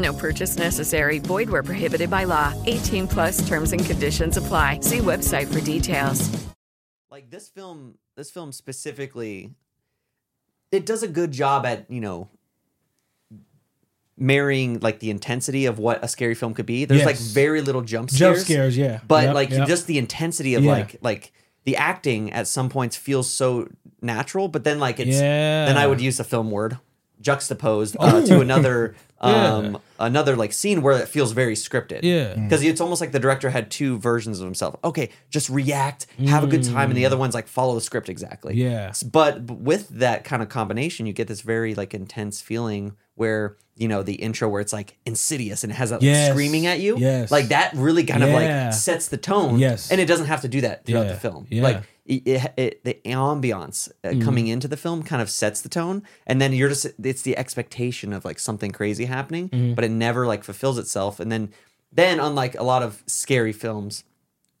No purchase necessary. Void where prohibited by law. 18 plus terms and conditions apply. See website for details. like this film this film specifically it does a good job at you know marrying like the intensity of what a scary film could be there's like very little jump scares. Jump scares scares, yeah. but Yep, like yep. just the intensity of Yeah. like like the acting at some points feels so natural but then like it's Yeah. then i would use a film word juxtaposed uh, Oh. to another Yeah. um another like scene where it feels very scripted Yeah. because it's almost like the director had two versions of himself okay just react have a good time and the other one's like follow the script exactly Mm. Yeah. But with that kind of combination you get this very like intense feeling where you know the intro where it's like insidious and it has that like, Yes. screaming at you Yes. like that really kind of like sets the tone Yes. and it doesn't have to do that throughout Yeah. the film Yeah. like it, it, it- the ambiance Mm-hmm. coming into the film kind of sets the tone and then you're just it's the expectation of like something crazy happening Mm-hmm. but it never like fulfills itself and then then unlike a lot of scary films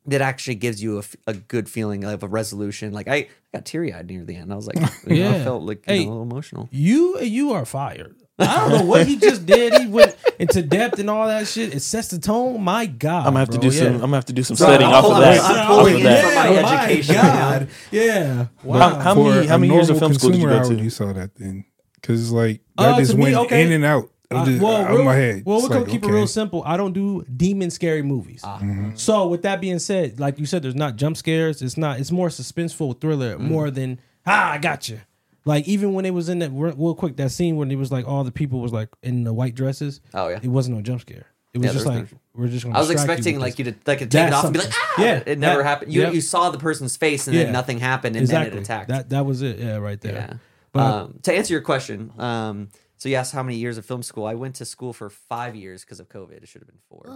that actually gives you a good feeling of a resolution like i got teary-eyed near the end i was like you know, i Yeah. felt like you Hey. know, a little emotional You you are fired. I don't know what he just did. He went into depth and all that shit. It sets the tone. My God, I'm gonna have to bro, do some. I'm gonna have to do some So studying off of that. I'm off pulling of in that. from my Yeah, education right. God. Yeah. Wow. How- how many- how many years of film school did you consumer, go to? You saw that then, because like Uh, that just to me, went okay. in and out of, Uh, the, well, out real- my head. Well, we're gonna keep okay. it real simple. I don't do demon scary movies. Ah. Mm-hmm. So with that being said, like you said, there's not jump scares. It's not. It's more suspenseful thriller, Mm. more than ah, I got you. Like even when it was in that real real quick that scene when it was like all the people was like in the white dresses. Oh, yeah. it wasn't no jump scare. It was Yeah, just there like no- we're just. Gonna I was expecting with like you to like to take That's it off and be like, ah! Yeah, it never that- happened. You yep. you saw the person's face and Yeah. then nothing happened and exactly. then it attacked. That that was it. Yeah, right there. Yeah. But um, to answer your question, um, so you asked how many years of film school? I went to school for five years because of COVID. It should have been four. But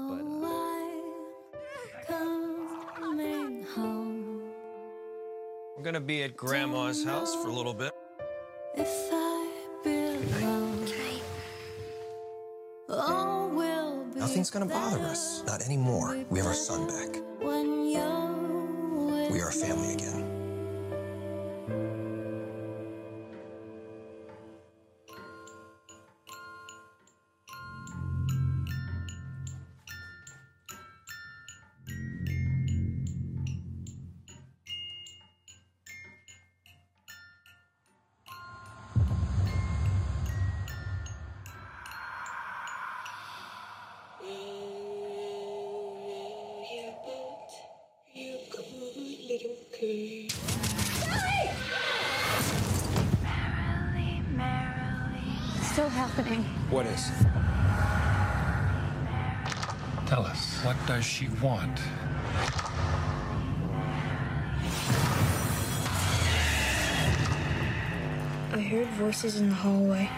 uh, Coming home. We're gonna be at Grandma's house for a little bit. If I belong, all will be Nothing's gonna bother us. Not anymore. We have our son back. We are a family again. Voices in the hallway.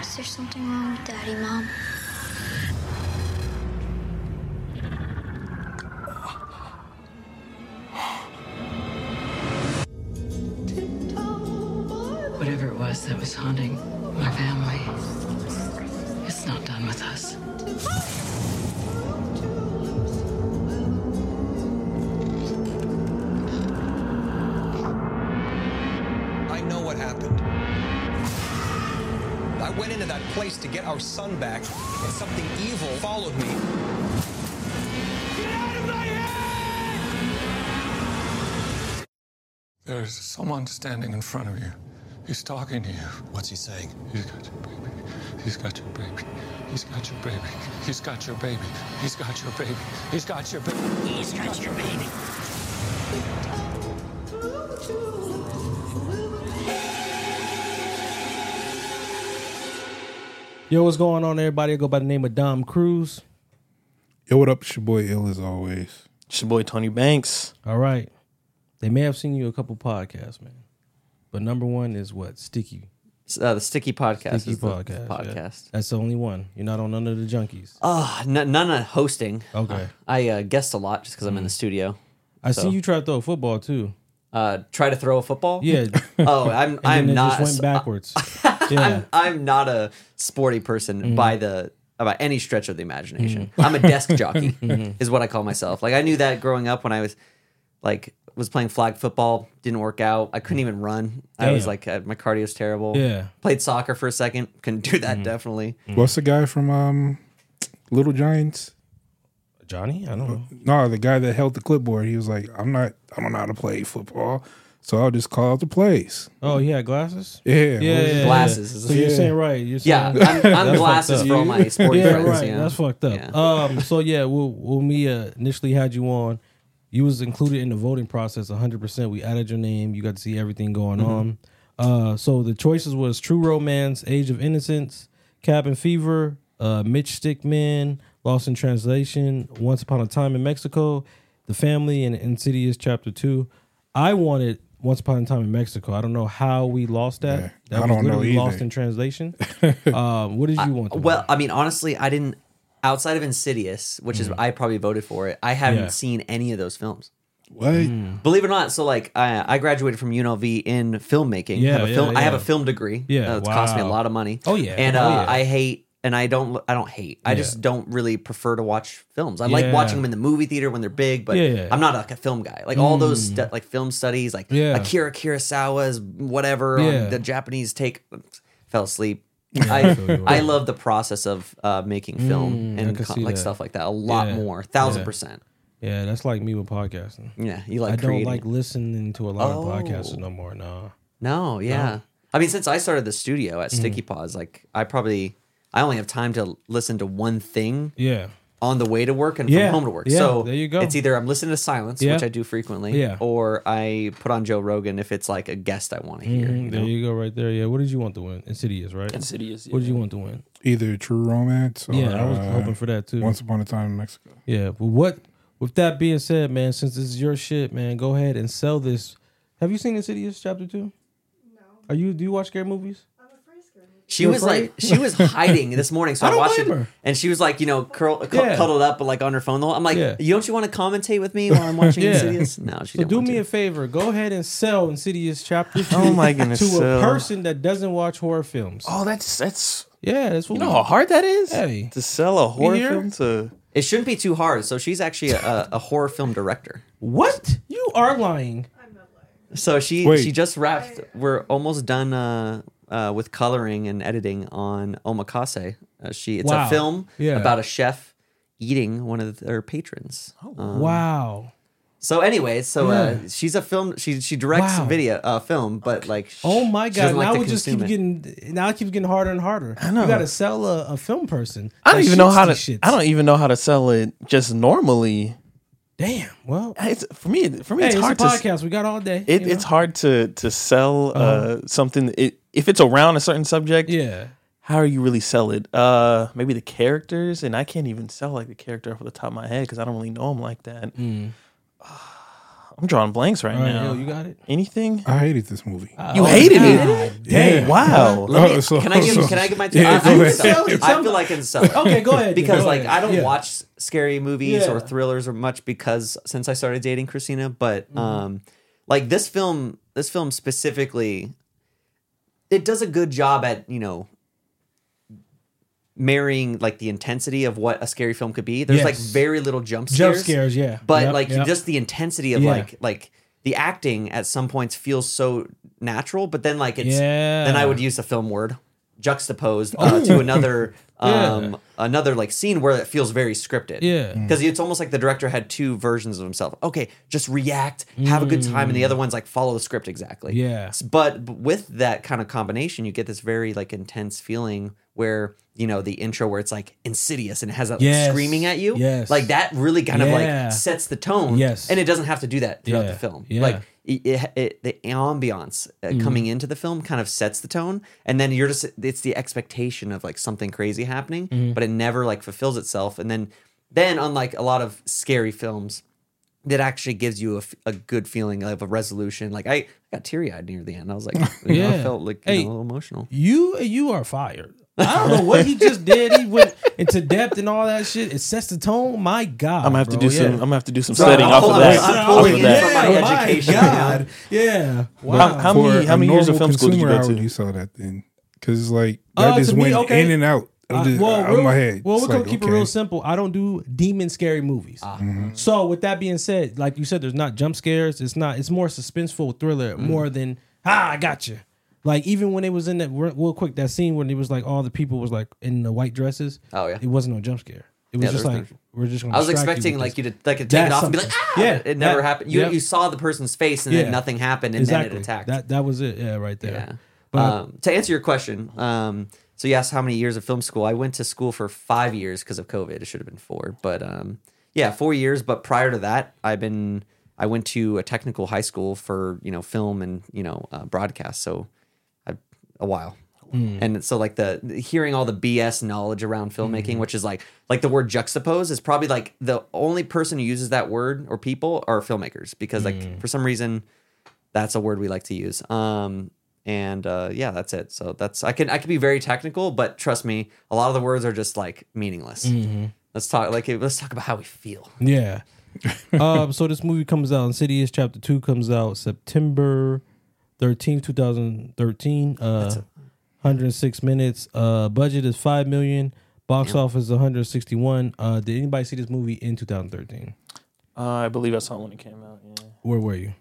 Is there something wrong with Daddy, Mom? Whatever it was that was haunting place to get our son back, and something evil followed me. There's someone standing in front of you. He's talking to you. What's he saying? He's got, He's got your baby. He's got your baby. He's got your baby. He's got your baby. He's got your baby. He's got your baby. Yo, what's going on, everybody? I go by the name of Dom Cruze. Yo, what up? It's your boy Ill as always. It's your boy Tonii Bankz. All right. They may have seen you a couple podcasts, man. But number one is what? Sticky. Uh, the Sticky Pawdcast Sticky is the podcast. yeah. podcast. That's the only one. You're not on none of the junkies. Oh, n- none of hosting. Okay. I uh, guest a lot just because I'm in the studio. I so- see you try to throw a football too. Uh, try to throw a football. Yeah. Oh, I'm And I'm then it not. just went backwards. yeah. I'm I'm not a sporty person Mm-hmm. by the by any stretch of the imagination. I'm a desk jockey, Mm-hmm. is what I call myself. Like I knew that growing up when I was like was playing flag football, didn't work out. I couldn't even run. I was like uh, my cardio's terrible. Yeah. Mm-hmm. Played soccer for a second, couldn't do that definitely. What's the guy from um, Little Giants? Johnny? I don't know. No, the guy that held the clipboard. He was like, "I'm not. I don't know how to play football, so I'll just call out the place. Oh, he had glasses? Yeah, Yeah, yeah, yeah. Glasses. So you're saying right. You're Yeah, saying, I'm, I'm glasses fucked for all my sporty yeah, friends. right. you know? That's fucked up. Yeah. Um. So yeah, when, when we uh, initially had you on, you was included in the voting process 100. percent We added your name. You got to see everything going Mm-hmm. on. Uh. So the choices was True Romance, Age of Innocence, Cabin Fever, uh, Matchstick Men, Lost in Translation, Once Upon a Time in Mexico, The Family, and Insidious Chapter Two. I wanted. Once upon a time in Mexico, I don't know how we lost that. Yeah, that I was don't know literally lost in translation. um, what did you want? to Well, win? I mean, honestly, I didn't. Outside of Insidious, which is I probably voted for it, I haven't Mm. Yeah. seen any of those films. What? Mm. Believe it or not, so like I, I graduated from UNLV in filmmaking. Yeah, have a yeah, film, I have a film degree. Yeah, uh, it's cost me a lot of money. Oh, yeah, and oh, uh, yeah. I hate, and I don't, I don't hate. I Yeah. just don't really prefer to watch films. I like watching them in the movie theater when they're big, but Yeah, yeah. I'm not like a film guy. Like all those stu- like film studies, like Yeah. Akira Kurosawa's whatever Yeah. on the Japanese take. Fell asleep. I. I love the process of uh, making film Mm, and like that. stuff like that a lot Yeah. more, thousand Yeah. percent. yeah, that's like me with podcasting. Yeah, you like I don't like listening to a lot Oh. of podcasts no more. No. No, yeah. I mean, since I started the studio at Mm-hmm. Sticky Paws, like I probably I only have time to listen to one thing Yeah. on the way to work and Yeah, from home to work. yeah, so there you go. It's either I'm listening to silence, Yeah. which I do frequently, Yeah. or I put on Joe Rogan if it's like a guest I want to hear. Mhm, You There you go, right there. Yeah. What did you want to win? Insidious, right? Insidious. What did you want to win? Either True Romance or Yeah, I was uh, hoping for that too. Once Upon a Time in Mexico. Yeah, but what? With that being said, man, since this is your shit, man, go ahead and sell this. Have you seen Insidious Chapter Two? No. Are you? Do you watch scary movies? She You're was afraid? like, she was hiding this morning, so I I, watched it, her. and she was like, you know, curl, cu- Yeah. cuddled up, but like on her phone. the whole- I'm like, Yeah. you don't you want to commentate with me while I'm watching Yeah. Insidious? No, she So didn't do want me to. a favor. Go ahead and sell Insidious Chapter Two. Oh my goodness, To a person that doesn't watch horror films. Oh, that's that's. Yeah, that's what You know how hard that is Hey. to sell a horror hear? film to. It shouldn't be too hard. So she's actually a, a horror film director. What? You are lying. I'm not lying. So she Wait. she just wrapped. We're almost done uh, uh, with coloring and editing on Omakase. Uh, she it's Wow. a film Yeah. about a chef eating one of their patrons. Oh. Um, wow. So anyway, so uh, Yeah. she's a film. She she directs Wow. video uh, film, but like Oh my god! doesn't like now to it just keep it. getting now it keeps getting harder and harder. I know. You got to sell a, a film person. I don't even know how to. shits. I don't even know how to sell it just normally. Damn. Well, It's for me. For me, hey, it's it's, a hard to. podcast. we got all day. It, you know? it's hard to to sell uh, Uh-huh. something. It, if it's around a certain subject, Yeah. how are you really sell it? Uh, maybe the characters, and I can't even sell like the character off the top of my head because I don't really know them like that. I'm drawing blanks right Mm. All right, now. yo, you got it. Anything? I hated this movie. you hated it? God damn. Wow. Me- Oh, so- can I give so- can I give my two? Yeah, I, I, can sell it. I feel like I can sell it. Okay, go ahead. because Go like ahead. I don't Yeah. watch scary movies Yeah. or thrillers or much because since I started dating Christina, but Mm-hmm. um like this film this film specifically it does a good job at, you know, marrying like the intensity of what a scary film could be. There's like very little jump Jump scares. scares, yeah. But Yep, like yep. just the intensity of Yeah. like like the acting at some points feels so natural, but then like it's Yeah. then I would use a film word juxtaposed uh, to another Yeah. Another like scene where it feels very scripted. Yeah. because it's almost like the director had two versions of himself. Okay, just react, have a good time, and the other one's like follow the script exactly. Mm. Yeah. S- but b- with that kind of combination, you get this very like intense feeling where you know the intro where it's like insidious and it has that like, Yes. screaming at you. Yes. like that really kind of Yeah. like sets the tone. Yes. and it doesn't have to do that throughout Yeah. the film. Yeah. Like it, it, it- the ambiance uh, Mm-hmm. coming into the film kind of sets the tone, and then you're just it's the expectation of like something crazy happening, Mm-hmm. but it never like fulfills itself, and then then unlike a lot of scary films. That actually gives you a good feeling of a resolution. Like I got teary eyed near the end. I was like, you know, I Yeah. felt like you Hey, know, a little emotional. You you are fired. I don't know what he just did. He went into depth and all that shit. It sets the tone. My God, I'm gonna have to do yeah. some. I'm gonna have to do some So studying off of that. I'm Off pulling of in that. from my Yeah, education, God. Yeah. Wow. How- how many- how a many years of film school did you go to? You saw that then, because like Uh, that just to me, went okay. in and out of, Uh, the, well, of real- my head. Well, we're gonna like, keep it real simple. I don't do demon scary movies. Mm-hmm. So with that being said, like you said, there's not jump scares. It's not. It's more suspenseful thriller Mm-hmm. more than ah, I got you. Like even when it was in that real real quick that scene when it was like all the people was like in the white dresses. Oh, yeah. it wasn't no jump scare. It was Yeah, just was like no- we're just. Gonna I was expecting with like you to like to take it off and be like, ah! Yeah, it never that- happened. You yep. you saw the person's face and Yeah. then nothing happened and exactly. then it attacked. That that was it. Yeah, right there. Yeah. But um, to answer your question, um, so you asked how many years of film school? I went to school for five years because of COVID. It should have been four, but um, yeah, four years. But prior to that, I've been I went to a technical high school for you know film and you know uh, broadcast. So I, a while. And so like the hearing all the BS knowledge around filmmaking, which is like like the word juxtapose is probably like the only person who uses that word or people are filmmakers because like for some reason that's a word we like to use. Um, and uh, yeah, that's it. So that's I can I can be very technical, but trust me, a lot of the words are just like meaningless. Let's talk like let's talk about how we feel. Yeah. um, so this movie comes out, Insidious Chapter 2 comes out September 13th, 2013. Uh, 106 minutes. Uh, budget is 5 million. Box office 161. Uh, did anybody see this movie in 2013? Uh, I believe I saw it when it came out. Yeah. Where were you?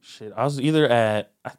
Shit, I was either at. I-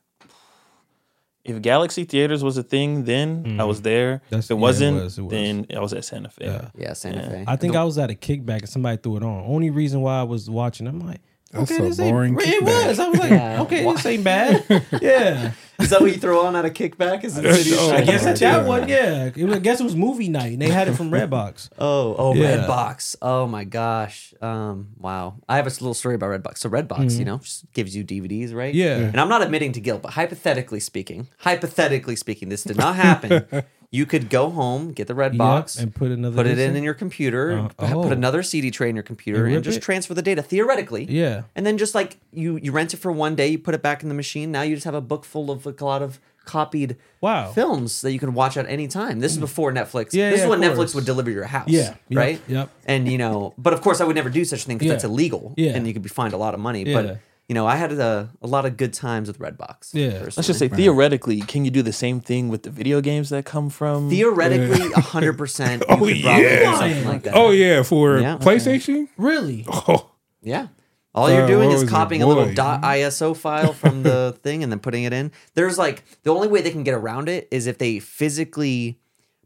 If Galaxy Theaters was a thing, then I was there. Mm-hmm. That's- if it yeah, wasn't, was, it was. then I was at Santa Fe. Yeah. Yeah, Santa Yeah. Fe. I think I was at a kickback and somebody threw it on. Only reason why I was watching, I'm like, That's okay, a this ain't, boring it was. I was like, Yeah. okay, this ain't bad. yeah. Is that what you throw on at a kickback? Is it Oh, I guess my at that God. one, yeah. It was, I guess it was movie night and they had it from Redbox. Oh, oh, Yeah. Redbox. Oh my gosh. Um, wow. I have a little story about Redbox. So Redbox, you know, just gives you DVDs, right? Mm-hmm. Yeah. And I'm not admitting to guilt, but hypothetically speaking, hypothetically speaking, this did not happen. you could go home, get the Redbox, Yep, and put another put it in in? your computer, Uh, put oh. another CD tray in your computer, And and, rip just it? transfer the data theoretically. Yeah. And then just like you, you rent it for one day, you put it back in the machine. Now you just have a book full of like a lot of copied Wow. Films that you can watch at any time. This is before Netflix. Yeah, this yeah, is when of course. Netflix would deliver your house. Yeah, yep, right. yep. And you know, but of course, I would never do such a thing because Yeah. that's illegal. Yeah. and you could be fined a lot of money. Yeah. But you know, I had a, a lot of good times with Redbox. Yeah. Let's just say theoretically, can you do the same thing with the video games that come from? theoretically, hundred percent. Oh, you could probably yeah. like that. Oh yeah, for Yeah. PlayStation. Really? Oh, Yeah. All you're Uh, doing what is was it, copying a little boy? .iso file from the thing and then putting it in. There's like the only way they can get around it is if they physically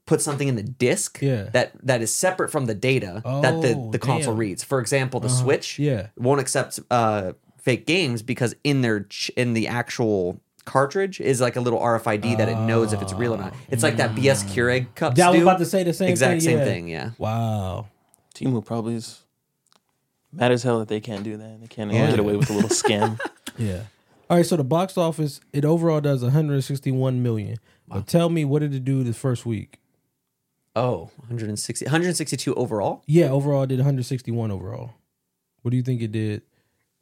put something in the disk Yeah. that that is separate from the data that the, Oh, the console damn. reads. For example, the Switch yeah. won't accept uh, fake games because in their ch- in the actual cartridge is like a little RFID that it knows if it's real or not. It's like that BS oh. Keurig cups. That was do. about to say the same thing. exact thing. same yeah. thing. Yeah. Wow. Temu probably is mad as hell that they can't do that. They can't Yeah. get away with a little scam. Yeah. All right. So the box office, it overall does 161 million. But tell me, what did it do the first week? Oh, 160, 162 overall. Yeah, overall it did 161 overall. What do you think it did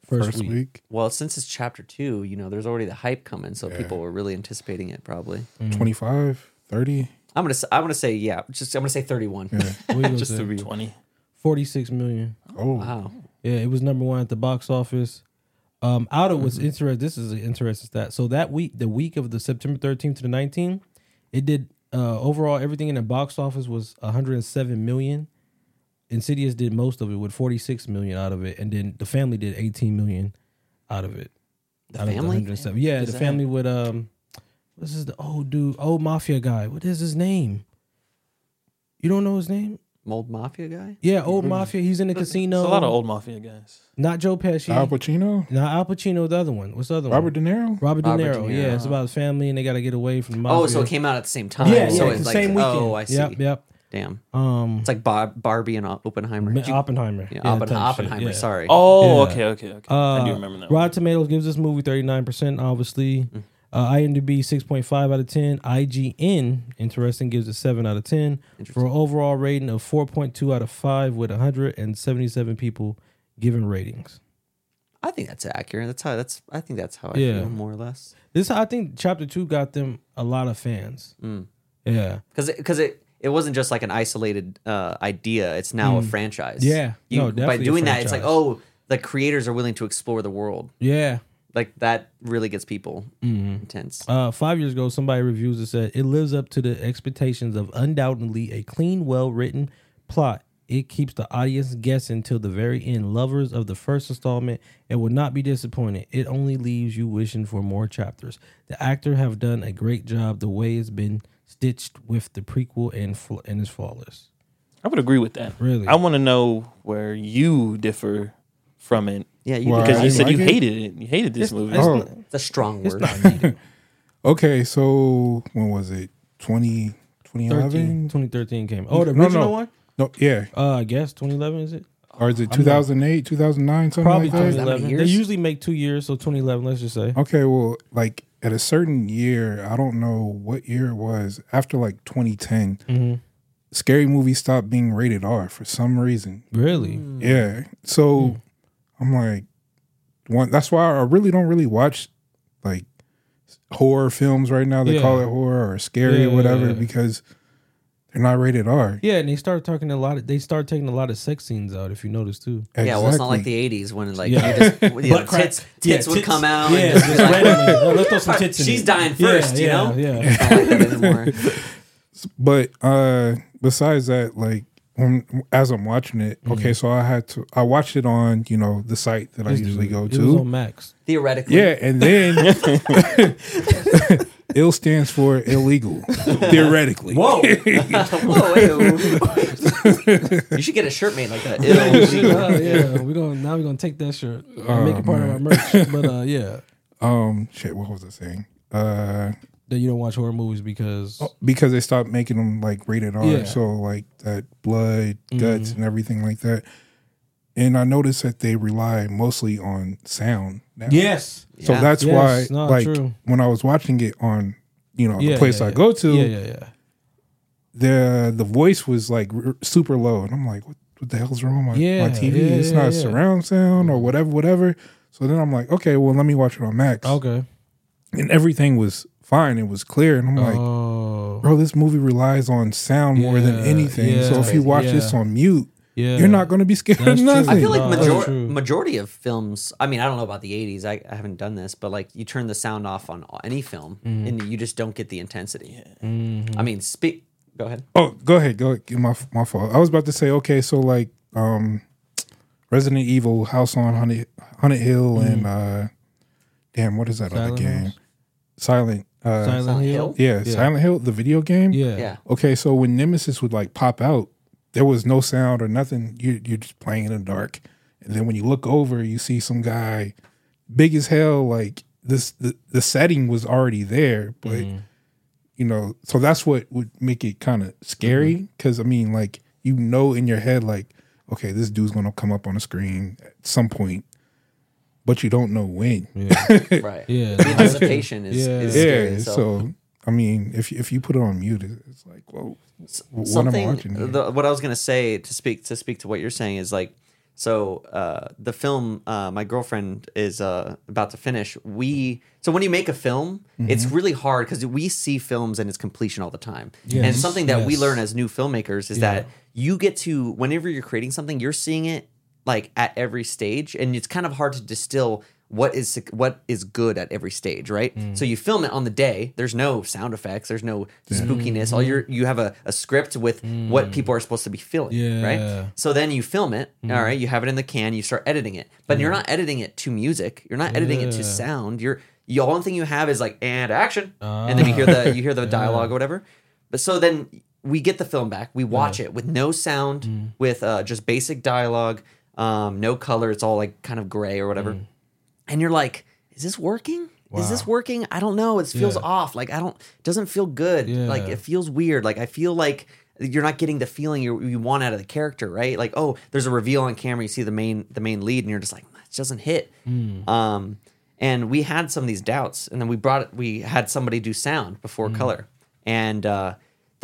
first, first week? week, Well, since it's chapter two, you know, there's already the hype coming, so people were really anticipating it. Probably. Mm. 25, 30. I'm gonna. s- I'm gonna say yeah. Just I'm gonna say 31. What just say? to be 20. 46 million. Oh, wow. Yeah, it was number one at the box office. Um, out of Mm-hmm. what's interesting, this is an interesting stat. So that week, the week of the September 13th to the 19th, it did uh, overall everything in the box office was 107 million. Insidious did most of it with 46 million out of it, and then the family did 18 million out of it. The out of family? Yeah, Who's the that? family with um, this is the old dude, old mafia guy. What is his name? You don't know his name? Old Mafia guy. Yeah, old mafia. He's in the casino. There's a lot of old mafia guys. Not Joe Pesci. Al Pacino, Not Al Pacino. The other one. What's the other Robert one? De Niro. Robert De Niro. Robert De Niro. Yeah, it's about his family and they got to get away from the mafia. Oh, so it came out at the same time. Yeah, so yeah, it's the like, same weekend. Oh, I see. Yep, yep. Damn. Um, It's like Bar- Barbie and Oppenheimer. Ma- Did you- Oppenheimer. Yeah, Yeah, Oppen- type shit, Oppenheimer. yeah. Sorry. Oh, Yeah. okay, okay, okay. Uh, I do remember that. one. Rotten Tomatoes gives this movie 39%, obviously. Mm. Uh, IMDb 6.5 out of 10. IGN, interesting, gives it 7 out of 10. For an overall rating of 4.2 out of 5 with 177 people giving ratings. I think that's accurate. That's how. That's. I think that's how I Yeah. feel more or less. This, I think, chapter 2 got them a lot of fans. Mm. Yeah. Because because it, it wasn't just like an isolated uh, idea. It's now a Mm. franchise. Yeah. You, No, by doing that, it's like oh, the creators are willing to explore the world. Yeah. Like that really gets people Mhm. intense. Uh, five years ago, somebody reviews it said it lives up to the expectations of undoubtedly a clean, well written plot. It keeps the audience guessing till the very end. Lovers of the first installment and will not be disappointed. It only leaves you wishing for more chapters. The actor have done a great job. The way it's been stitched with the prequel and fl- and is flawless. I would agree with that. Really? I want to know where you differ from it. Yeah, you Why, because I you didn't said you like it? hated it. You hated this It's- movie. it's Oh. It's a strong word. Okay, so when was it? 20, 13, 2011? 2013 came. Oh, the No, original no. one? No, yeah. Uh, I guess 2011 is it? Or is it 2008, 2009, something Probably like that? 2011. They years? usually make two years, so 2011. Let's just say. Okay, well, like at a certain year, I don't know what year it was, after like 2010, Mhm. scary movies stopped being rated R for some reason. Really? Yeah. So I'm like, one. That's why I really don't really watch like horror films right now. They Yeah. call it horror or scary Yeah, or whatever yeah, yeah. because they're not rated R. Yeah, and they start talking a lot. Of, they start taking a lot of sex scenes out. If you notice too. Yeah, well, it's not like the '80s when like Yeah. you just, you know, Butt crack. tits Yeah, tits would come out. Yeah, and just just like. Oh, let's throw some tits in She's it. dying Yeah, first, you yeah, know. yeah. It's not like that anymore. But uh besides that, like when, as I'm watching it, okay, so I had to I watched it on you know the site that I usually do it. go It was to. on Max. Theoretically, Yeah, and then ill stands for illegal, theoretically. Whoa! Whoa! wait, you should get a shirt made like that. Ew. Uh, yeah, we're gonna now we're gonna take that shirt, and make it part of our merch. But uh, yeah, Um, shit. What was I saying? Uh, that you don't watch horror movies because oh, because they stopped making them like rated R, Yeah. so like that blood, mm-hmm. guts, and everything like that. And I noticed that they rely mostly on sound. Now. yes, So Yeah. that's Yes, why, no, like, true. when I was watching it on, you know, yeah, the place yeah, I yeah. go to, yeah, yeah, yeah. the the voice was like r- super low, and I'm like, what, what the hell's wrong with my, Yeah, my TV? yeah, it's yeah, not yeah. surround sound or whatever, whatever. So then I'm like, okay, well, let me watch it on Max, Okay. and everything was fine. It was clear, and I'm like, oh, bro, this movie relies on sound more than Yeah, anything. so if you watch this on mute, yeah. you're not going to be scared That's of true. nothing. I feel like No, major- majority of films. I mean, I don't know about the '80s. I, I haven't done this, but like you turn the sound off on any film, Mm-hmm. and you just don't get the intensity. I mean, speak. Go ahead. Oh, go ahead. Go ahead. My my fault. I was about to say, okay, so like um Resident Evil, House on Haunted, Haunted Hill, and uh damn, what is that Mm. Silent other game? Hills? Silent. Uh, Silent, Silent Hill. Hill? Yeah, Silent Hill, the video game. Yeah. Yeah. Okay, so when Nemesis would like pop out, there was no sound or nothing. You you're just playing in the dark, and then when you look over, you see some guy, big as hell. Like this, the the setting was already there, but Mm-hmm. you know, so that's what would make it kind of scary. Because I mean, like you know in your head, like okay, this dude's gonna come up on the screen at some point, but you don't know when. Yeah. Right. Yeah. The anticipation is, Yeah. is Yeah, scary. so, So, I mean, if if you put it on mute, it's like, whoa, what am I something. watching? here? The, what I was gonna say to speak to speak to what you're saying is like. So uh, the film, uh, my girlfriend is uh, about to finish. We so when you make a film, it's Mm-hmm. really hard because we see films in its completion all the time. Yes. And something that we learn as new filmmakers is Yeah. that you get to whenever you're creating something, you're seeing it like at every stage, and it's kind of hard to distill what is what is good at every stage, right? Mm. So you film it on the day. There's no sound effects. There's no spookiness. All you're you have a, a script with what people are supposed to be feeling, Mm. Yeah. Mm. right? So then you film it. all right, you have it in the can. You start editing it, but you're not editing it to music. You're not editing it to sound. You're the only thing you have is like and action, and then you hear the you hear the dialogue or whatever. But so then we get the film back. We watch it with no sound, Mm. with uh, just basic dialogue, um, no color. It's all like kind of gray or whatever. Mm. And you're like, is this working? Is this working? I don't know. It feels Yeah. off. Like I don't. It doesn't feel good. Like it feels weird. Like I feel like you're not getting the feeling you, you want out of the character, right? Like oh, there's a reveal on camera. You see the main the main lead, and you're just like, it doesn't hit. Mm. Um, and we had some of these doubts, and then we brought it. We had somebody do sound before Mm. color, and uh,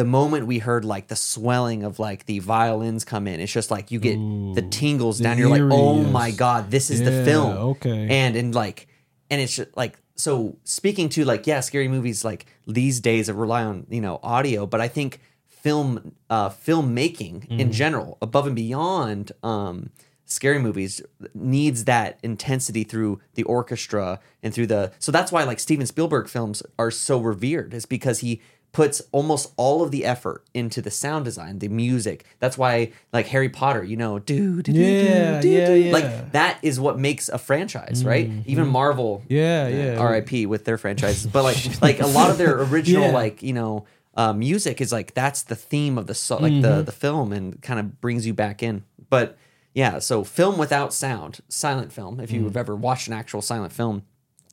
the moment we heard like the swelling of like the violins come in, it's just like you get the tingles down. You're like, oh my god, this is the film. okay. and and like, and it's just like so. Speaking to like, yeah, scary movies like these days that rely on you know audio, but I think film uh filmmaking in Mm-hmm. general above and beyond um scary movies needs that intensity through the orchestra and through the so that's why like Steven Spielberg films are so revered is because he puts almost all of the effort into the sound design the music that's why like Harry Potter you know do do do Yeah, do, yeah, do. yeah. like that is what makes a franchise right even Marvel Mm-hmm. Yeah, yeah. RIP with their franchises. But like like a lot of their original Yeah. like, you know, uh, music is like that's the theme of the so, like Mm-hmm. the the film and kind of brings you back in. But yeah, so film without sound, silent film, if Mm. you've ever watched an actual silent film,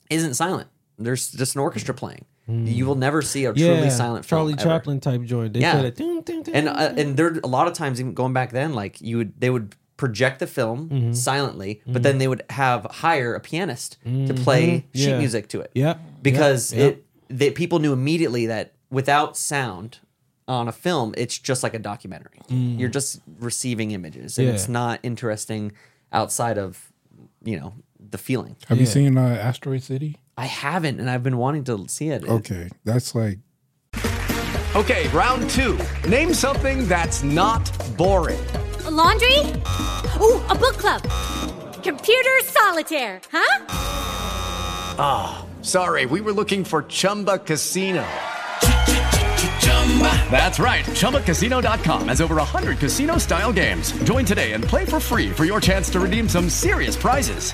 isn't silent. There's just an orchestra playing. You will never see a truly Mm. yeah, silent film. Charlie ever. Chaplin type joint. They Yeah. play that. dun, dun, dun, And dun, uh, and there a lot of times even going back then, like you would they would project the film Mm-hmm. silently, but then they would have hire a pianist to play sheet Mm-hmm. Yeah. music to it Yep, because yep, yep. it that people knew immediately that without sound on a film, it's just like a documentary. You're just receiving images, and Mm. Yeah. it's not interesting outside of you know the feeling. Have you seen uh, Asteroid City? I haven't, and I've been wanting to see it. It- Okay, that's like Okay, round two. Name something that's not boring. A laundry? Ooh, a book club. Computer solitaire, huh? Ah, sorry, we were looking for Chumba Casino. That's right. ChumbaCasino.com has over 100 casino style games. Join today and play for free for your chance to redeem some serious prizes.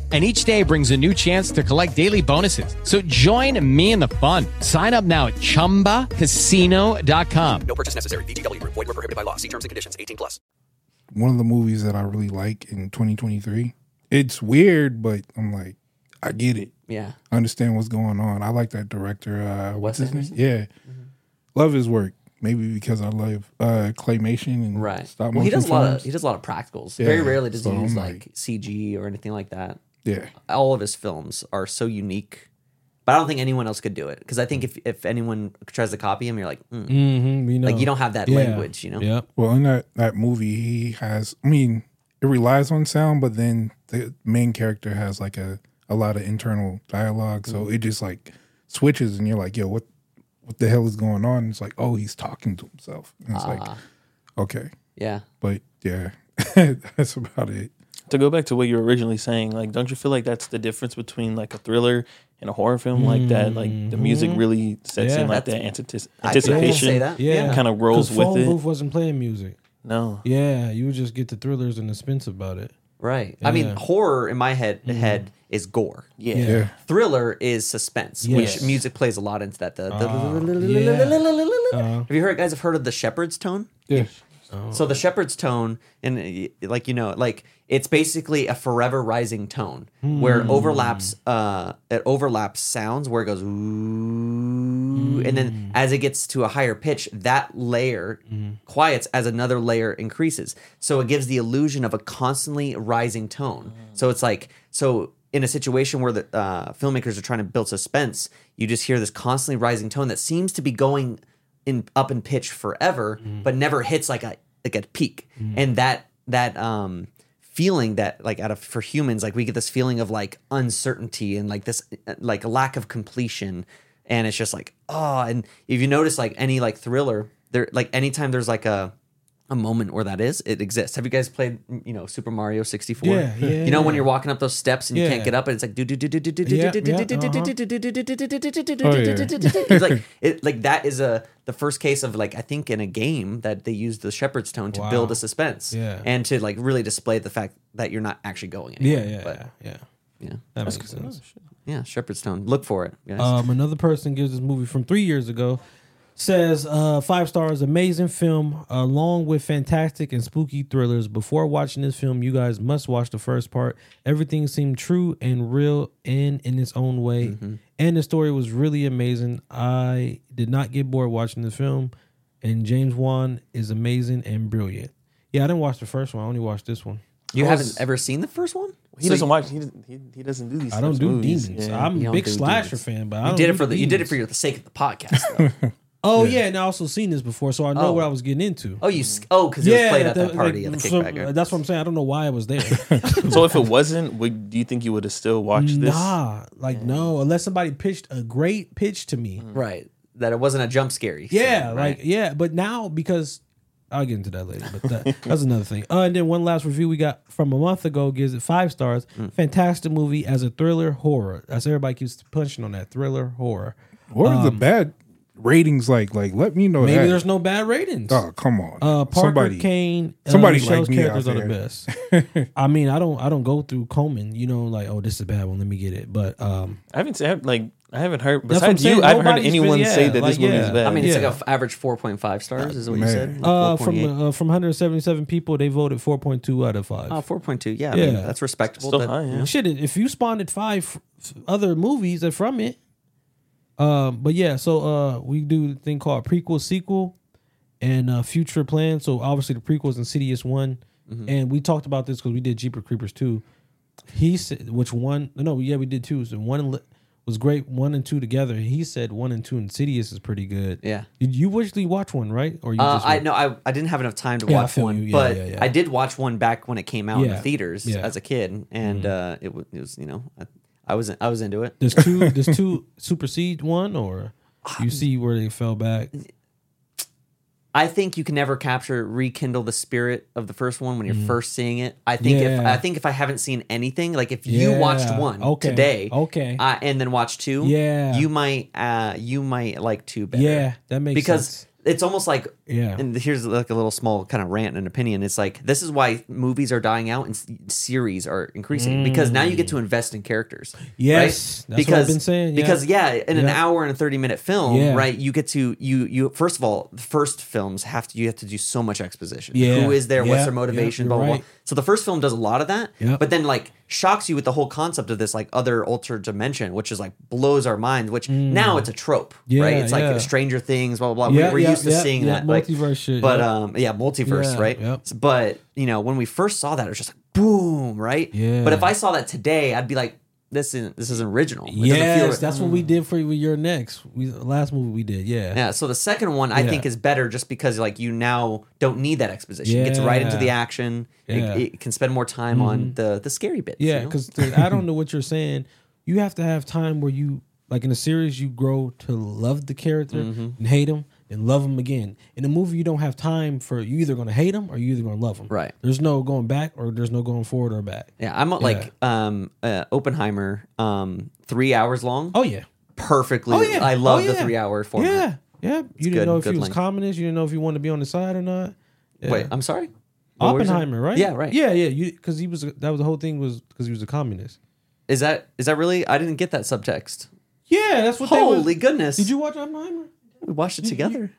And each day brings a new chance to collect daily bonuses. So join me in the fun. Sign up now at chumbacasino.com. No purchase necessary. VGW Group. Void where prohibited by law. See terms and conditions. 18 plus. one of the movies that I really like in 2023. It's weird, but I'm like, I get it. yeah. I understand what's going on. I like that director. Uh, what's Wes his name? Yeah, love his work. Maybe because I love uh, claymation and Right. stop motion Well, he does a lot of he does a lot of practicals. Yeah, Very rarely does so he use like, like- CG or anything like that. Yeah, All of his films are so unique. But I don't think anyone else could do it because I think if, if anyone tries to copy him, you're like, mm. Mhm, we know. like you don't have that Yeah. language, you know? Yeah. Well, in that that movie, he has. I mean, it relies on sound, but then the main character has like a a lot of internal dialogue, so Mm-hmm. it just like switches, and you're like, yo, what what the hell is going on? It's like, oh, he's talking to himself. And it's like, Ah. okay, Yeah. but yeah, that's about it. To go back to what you were originally saying, like, don't you feel like that's the difference between like a thriller and a horror film like that? Like the music really sets Yeah. in like that That's- antici- I can say anticipation. that. Yeah. Kind of rolls 'Cause with Phone it. Booth wasn't playing music. No. Yeah, you would just get the thrillers and the suspense about it. Right. I mean, Yeah. horror in my head head is gore. Yeah. Yeah, Thriller is suspense, Yes. which music plays a lot into that. The, the yeah. have you heard guys have heard of the Shepard's tone? yeah. So the Shepard's tone, and uh, like you know, like it's basically a forever rising tone where it overlaps. Uh, it overlaps sounds where it goes ooh, and then as it gets to a higher pitch, that layer quiets as another layer increases. So it gives the illusion of a constantly rising tone. So it's like so. In a situation where the uh, filmmakers are trying to build suspense, you just hear this constantly rising tone that seems to be going in up in pitch forever, but never hits like a like a peak. And that that um feeling that like out of for humans, like we get this feeling of like uncertainty and like this like lack of completion. And it's just like, oh, and if you notice like any like thriller, there like anytime there's like a a moment where that is, it exists. Have you guys played, you know, Super Mario 64? Yeah, yeah, You know when you're walking up those steps and you Yeah. can't get up and it's like do do do do do do do Yeah, do do yeah, do do do do yeah. like it like that is a the first case of like I think in a game that they used the Shepard's tone to build Wow. a suspense Yeah. and to like really display the fact that you're not actually going anywhere. Yeah, yeah, but, yeah, yeah. yeah. That makes sense. Yeah, Shepard's tone. Look for it, guys. Um, another person gives this movie from three years ago. Says uh, five stars, amazing film, along with fantastic and spooky thrillers. Before watching this film, you guys must watch the first part. Everything seemed true and real and in its own way, Mm-hmm. and the story was really amazing. I did not get bored watching the film, and James Wan is amazing and brilliant. Yeah, I didn't watch the first one. I only watched this one. you I haven't ever seen the first one? He So doesn't you- watch. He doesn't. He, he doesn't do these. I don't do movies. demons. Yeah. I'm a big slasher demons. fan, but I You don't did it for the you did it for the sake of the podcast. Though. Oh yeah. and I also seen this before, so I know Oh. what I was getting into. oh, you s- oh because it was played at the- that party like, at the so- kickback. that's what I'm saying. I don't know why I was there. So if it wasn't, would do you think you would have still watched this? nah, like no, unless somebody pitched a great pitch to me. right. That it wasn't a jump scary. Yeah, thing, like right? yeah, but now because I'll get into that later. But that, that's another thing. Uh, and then one last review we got from a month ago gives it five stars. Mm. Fantastic movie as a thriller horror. That's everybody keeps punching on that thriller horror. What are the bad ratings like? Like, let me know Maybe that. there's no bad ratings. Oh, come on. Uh, Parker somebody, Kane, uh, somebody Michelle's like me characters are the best. I mean, I don't, I don't go through Coleman. You know, like, oh, this is a bad one. Let me get it. But um, I haven't seen. like I haven't heard. That's what Besides you. I haven't heard Nobody's anyone been- say yeah, that this like, movie yeah. is bad. I mean, it's Yeah. like a f- average four point five stars. Is what you said. Like uh, from uh, from 177 people, they voted 4.2 out of five. Oh, 4.2. Yeah, I mean, Yeah. that's respectable. Still but- high, yeah. Shit, if you spawned five other movies that from it, um, but yeah, so uh, we do a thing called prequel, sequel, and uh, future plans. So obviously the prequels Insidious one, Mm-hmm. and we talked about this because we did Jeeper Creepers two. He said which one? No, yeah, we did two. So one was great. One and two together. He said one and two Insidious is pretty good. Yeah. Did you actually watch one right? Or you Uh, just I no, I, I didn't have enough time to Yeah, watch one. Yeah, but yeah. I did watch one back when it came out in the theaters. Mm-hmm. as a kid, and uh, it, was, it was you know I, I was I was into it. There's two. There's two supersede one, or you see where they fell back. I think you can never capture rekindle the spirit of the first one when you're first seeing it. I think if Mm-hmm. I think if I haven't seen anything, like if you watched one Okay. today, Okay. uh, and then watch two, Yeah. you might uh, you might like two better. Yeah, that makes because sense. It's almost like Yeah. And here's like a little small kind of rant and opinion. It's like this is why movies are dying out and s- series are increasing because now you get to invest in characters. Mm. Yes, right? that's what I've because been saying, yeah. because yeah, in an hour and a thirty minute film, Yeah. right? You get to you you first of all, the first films have to you have to do so much exposition. Yeah. Who is there? Yeah. What's their motivation? blah, blah blah. So the first film does a lot of that, Yep. but then like shocks you with the whole concept of this like other altered dimension, which is like blows our minds. Which now it's a trope, Mm. Yeah, right? It's like. Stranger Things, blah blah blah. Yeah, We're yeah, used to yeah, seeing yeah, that, like, multiverse shit, But yeah. um, yeah, multiverse, Yeah, right? But you know, when we first saw that, it was just like boom, right? Yeah. But if I saw that today, I'd be like, this isn't this isn't original. It Yes, that's what we did for your next. We last movie we did. Yeah. Yeah, so the second one I Yeah. think is better just because like you now don't need that exposition. It gets right into the action. It- Yeah. It, can spend more time on the the scary bits. Yeah, you know? because I don't know what you're saying. You have to have time where you, like in a series, you grow to love the character Mm-hmm. and hate him and love them again. In a movie, you don't have time for you either going to hate them or you either going to love them. Right. There's no going back or there's no going forward or back. yeah, I'm like um uh, Oppenheimer, um three hours long. Oh yeah. perfectly. Oh yeah. I love Oh, the three hour format. Yeah. Yeah. You didn't good, know if he was length. communist. You didn't know if he wanted to be on the side or not. Yeah. Wait, I'm sorry. What you? Oppenheimer, right? Yeah, right. Yeah, yeah. You because he was that was the whole thing was because he was a communist. Is that is that really? I didn't get that subtext. Yeah, that's what. they was- Holy goodness! Did you watch Oppenheimer? We watched it together.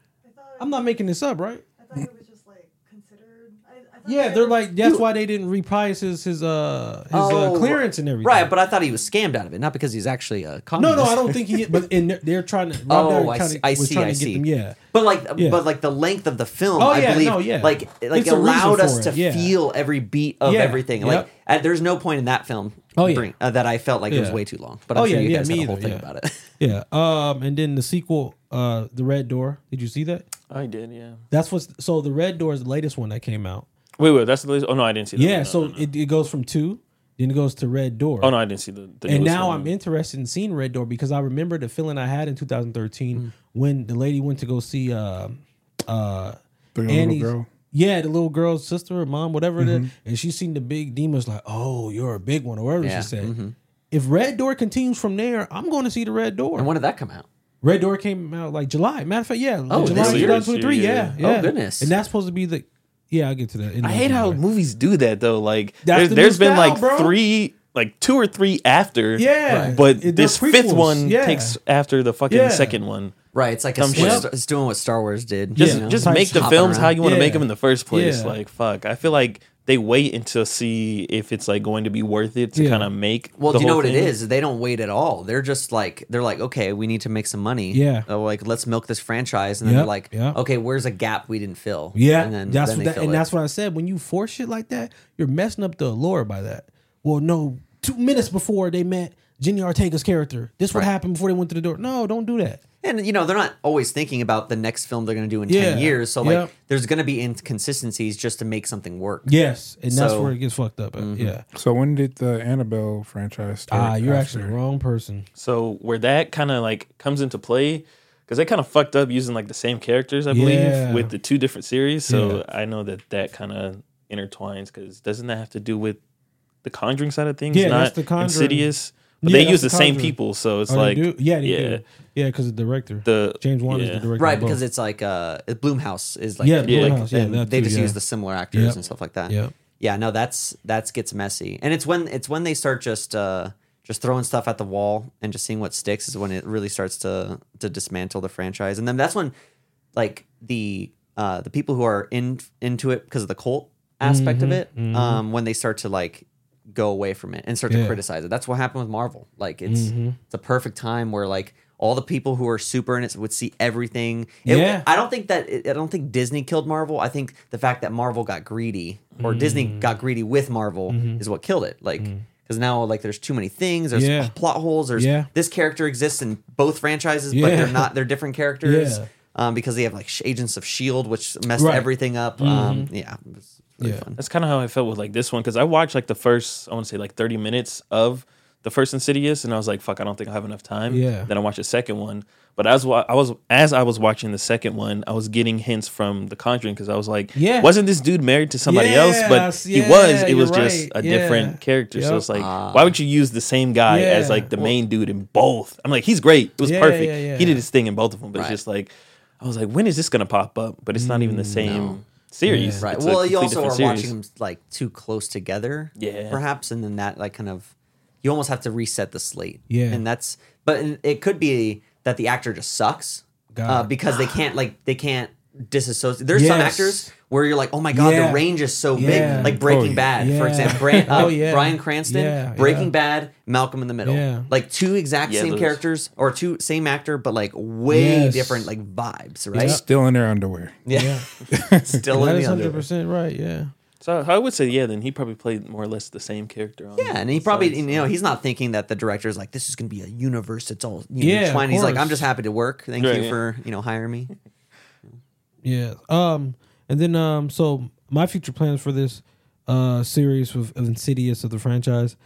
I'm not making this up, right? I thought it was just like considered. I, I thought Yeah, they they're were- like that's why they didn't reprise his his uh his uh, clearance and everything. Oh, Right, but I thought he was scammed out of it, not because he's actually a no, communist. no, I don't think he. But in they're trying to. Rob Oh, Downey I kinda see. I was see. trying I to get see. them, yeah. But like, Yeah. but like the length of the film, Oh, I yeah, believe, no, yeah. like, like It's a reason allowed us for to it, yeah. feel every beat of Yeah, everything. yep. Like, uh, there's no point in that film, Oh, yeah. bring- uh, that I felt like it was Yeah. way too long. But I'm oh sure yeah, you yeah, guys me had a whole either, thing yeah. about it. Yeah. Um, and then the sequel, uh, the Red Door. Did you see that? I did, yeah. That's what's so the Red Door is the latest one that came out. Wait, wait, that's the latest. Oh no, I didn't see that. Yeah, No, so no, no. It, it goes from two, then it goes to Red Door. Oh no, I didn't see the. the and newest now one. I'm interested in seeing Red Door because I remember the feeling I had in 2013 Mm. when the lady went to go see uh uh The little Annie's girl? Yeah, the little girl's sister or mom, whatever it Mm-hmm. is, and she seen the big demons like, "Oh, you're a big one," or whatever Yeah, she said. mhm. If Red Door continues from there, I'm going to see the Red Door. And when did that come out? Red Door came out like July. Matter of fact, yeah, Oh, July this year? 2023. Yeah, Oh, yeah. goodness. And that's supposed to be the. Yeah, I'll get to that. in I the- hate how movies do that though. Like That's there's, the there's new been style, like bro. three, like two or three after. Yeah. Right. but It- they're this fifth prequels. one Yeah. takes after the fucking Yeah. second one. Right, it's like a, Some what- it's doing what Star Wars did. Just you know? just make the hopping films how around. you want to make Yeah. them in the first place. Yeah. Like fuck, I feel like they wait until see if it's like going to be worth it to Yeah. kind of make. Well, the do you know what it thing. is? They don't wait at all. They're just like they're like, okay, we need to make some money. Yeah. Oh, like let's milk this franchise, and then Yep, they're like, yep. okay, where's a gap we didn't fill? Yeah, and then that's then what that, and it. that's what I said. When you force shit like that, you're messing up the allure by that. Well, no, two minutes before they met Jenny Ortega's character, this what Right. happened before they went to the door. No, don't do that. And you know they're not always thinking about the next film they're going to do in Yeah, ten years. So like, yep. there's going to be inconsistencies just to make something work. Yes, and that's where it gets fucked up. at. Mhm. Yeah. So when did the Annabelle franchise start? Ah, you're after? actually the wrong person. So where that kind of like comes into play, because they kind of fucked up using like the same characters, I believe, Yeah. with the two different series. So I know that that kind of intertwines. Because doesn't that have to do with the Conjuring side of things? Yeah, not that's the Conjuring. Insidious. But Yeah, they use the the same people, so it's Oh, they like do? yeah, they yeah, do. yeah, because the director, the James Wan is the director, Right, because it's like uh Blumhouse is like Yeah, like, Blumhouse, yeah, and they too, just yeah. use the similar actors Yep. and stuff like that. Yep. Yeah, no, that's that's gets messy. And it's when it's when they start just uh just throwing stuff at the wall and just seeing what sticks is when it really starts to to dismantle the franchise. And then that's when like the uh the people who are in into it because of the cult aspect of Mhm, it, mhm. um when they start to like go away from it and start to criticize it. That's what happened with Marvel. Like it's Mhm. it's a perfect time where like all the people who are super in it would see everything. It- Yeah. I don't think that I don't think Disney killed Marvel. I think the fact that Marvel got greedy or Disney Mm. got greedy with Marvel Mhm. is what killed it. Like because now like there's too many things. There's Yeah. plot holes. There's Yeah. this character exists in both franchises, but they're not. They're different characters. Yeah. Um, because they have like Agents of Shield, which messed Right. everything up. Mhm. Um, yeah, it really Yeah. fun. That's kind of how I felt with like this one because I watched like the first, I want to say like 30 minutes of the first Insidious, and I was like, "Fuck, I don't think I have enough time." Yeah. Then I watched the second one, but as wa- I was as I was watching the second one, I was getting hints from The Conjuring because I was like, Yeah. wasn't this dude married to somebody else?" But Yes, he was. It was you're just right. a Yeah. different character. So it's like, Ah. why would you use the same guy as like the Well- main dude in both? I'm like, he's great. It was Yeah, perfect. yeah, yeah. He did his thing in both of them, but Right. it's just like, I was like, when is this gonna pop up? But it's not even the same. no. Series, Right. It's well, you complete also are different watching them like too close together. Yeah. Perhaps, and then that like kind of you almost have to reset the slate. Yeah. And that's but it could be that the actor just sucks uh, because they can't like they can't disassociate. There's some actors where you're like, oh my god, Yeah. the range is so Yeah. big. Like Breaking Oh, yeah. Bad, for example. Bran- uh, Oh, yeah. Bryan Cranston, Yeah, Breaking yeah. Bad, Malcolm in the Middle. Yeah. Like two exact Yeah, same those- characters or two same actor, but like way Yes. different like vibes, right? Still in their underwear. Yeah. Still that in is the hundred percent right. Yeah. So I would say, yeah, then he probably played more or less the same character. On Yeah, and he probably, sides. you know, he's not thinking that the director is like, this is going to be a universe that's all, you know, Yeah, of. He's like. I'm just happy to work. Thank Right, you yeah. for, you know, hiring me. Yeah. Um. And then um. So my future plans for this uh series of, of Insidious of the franchise.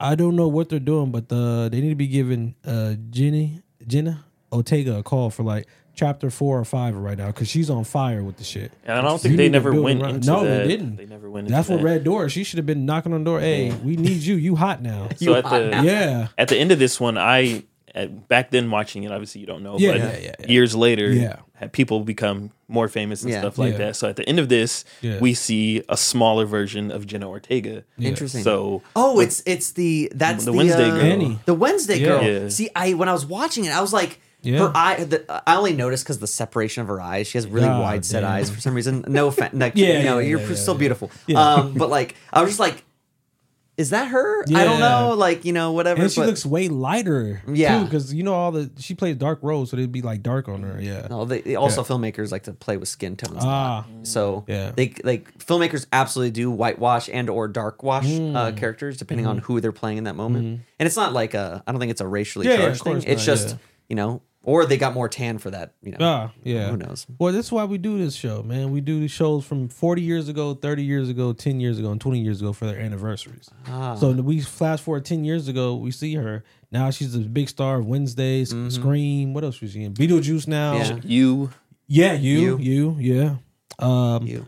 I don't know what they're doing, but the they need to be giving uh Jenny Jenna Ortega a call for like chapter four or five right now because she's on fire with the shit. And I don't You think they never went around- into No, that. they didn't. They never went into That's what that. Red Door. She should have been knocking on the door. Hey, we need you. You hot now. So at hot the now. yeah. at the end of this one, I at, back then watching it, obviously you don't know, Yeah, but yeah, yeah, yeah. years later, Yeah. people become more famous and Yeah. stuff like Yeah. that. So at the end of this, Yeah. we see a smaller version of Jenna Ortega. Yeah. Interesting. So Oh, it's it's the that's The the, Wednesday uh, girl. Annie. The Wednesday Yeah. girl. Yeah. See, I when I was watching it, I was like, Yeah. her eye. The, I only noticed because the separation of her eyes. She has really God wide set eyes for some reason. No, offense, like, Yeah, you know, yeah, you're yeah, still yeah. beautiful. Yeah. Um, but like, I was just like, is that her? I don't know. Like, you know, whatever. And she but- looks way lighter. Yeah. because you know all the she plays dark roles, so it'd be like dark on her. Yeah. No, they, also filmmakers like to play with skin tones. Ah. so Yeah. they like filmmakers absolutely do whitewash and or dark wash Mm. uh, characters depending on who they're playing in that moment. And it's not like a I don't think it's a racially Mm-hmm. Yeah, yeah, charged thing. It's just yeah. you know, or they got more tan for that. You know, Ah, yeah. Who knows? Well, that's why we do this show, man. We do these shows from 40 years ago, 30 years ago, 10 years ago, and 20 years ago for their anniversaries. Ah. So we flash forward 10 years ago, we see her. Now she's a big star of Wednesdays, Scream. What else was she in? Beetlejuice now. Mm-hmm. Yeah. you Yeah, you, You. you, yeah. Um, You.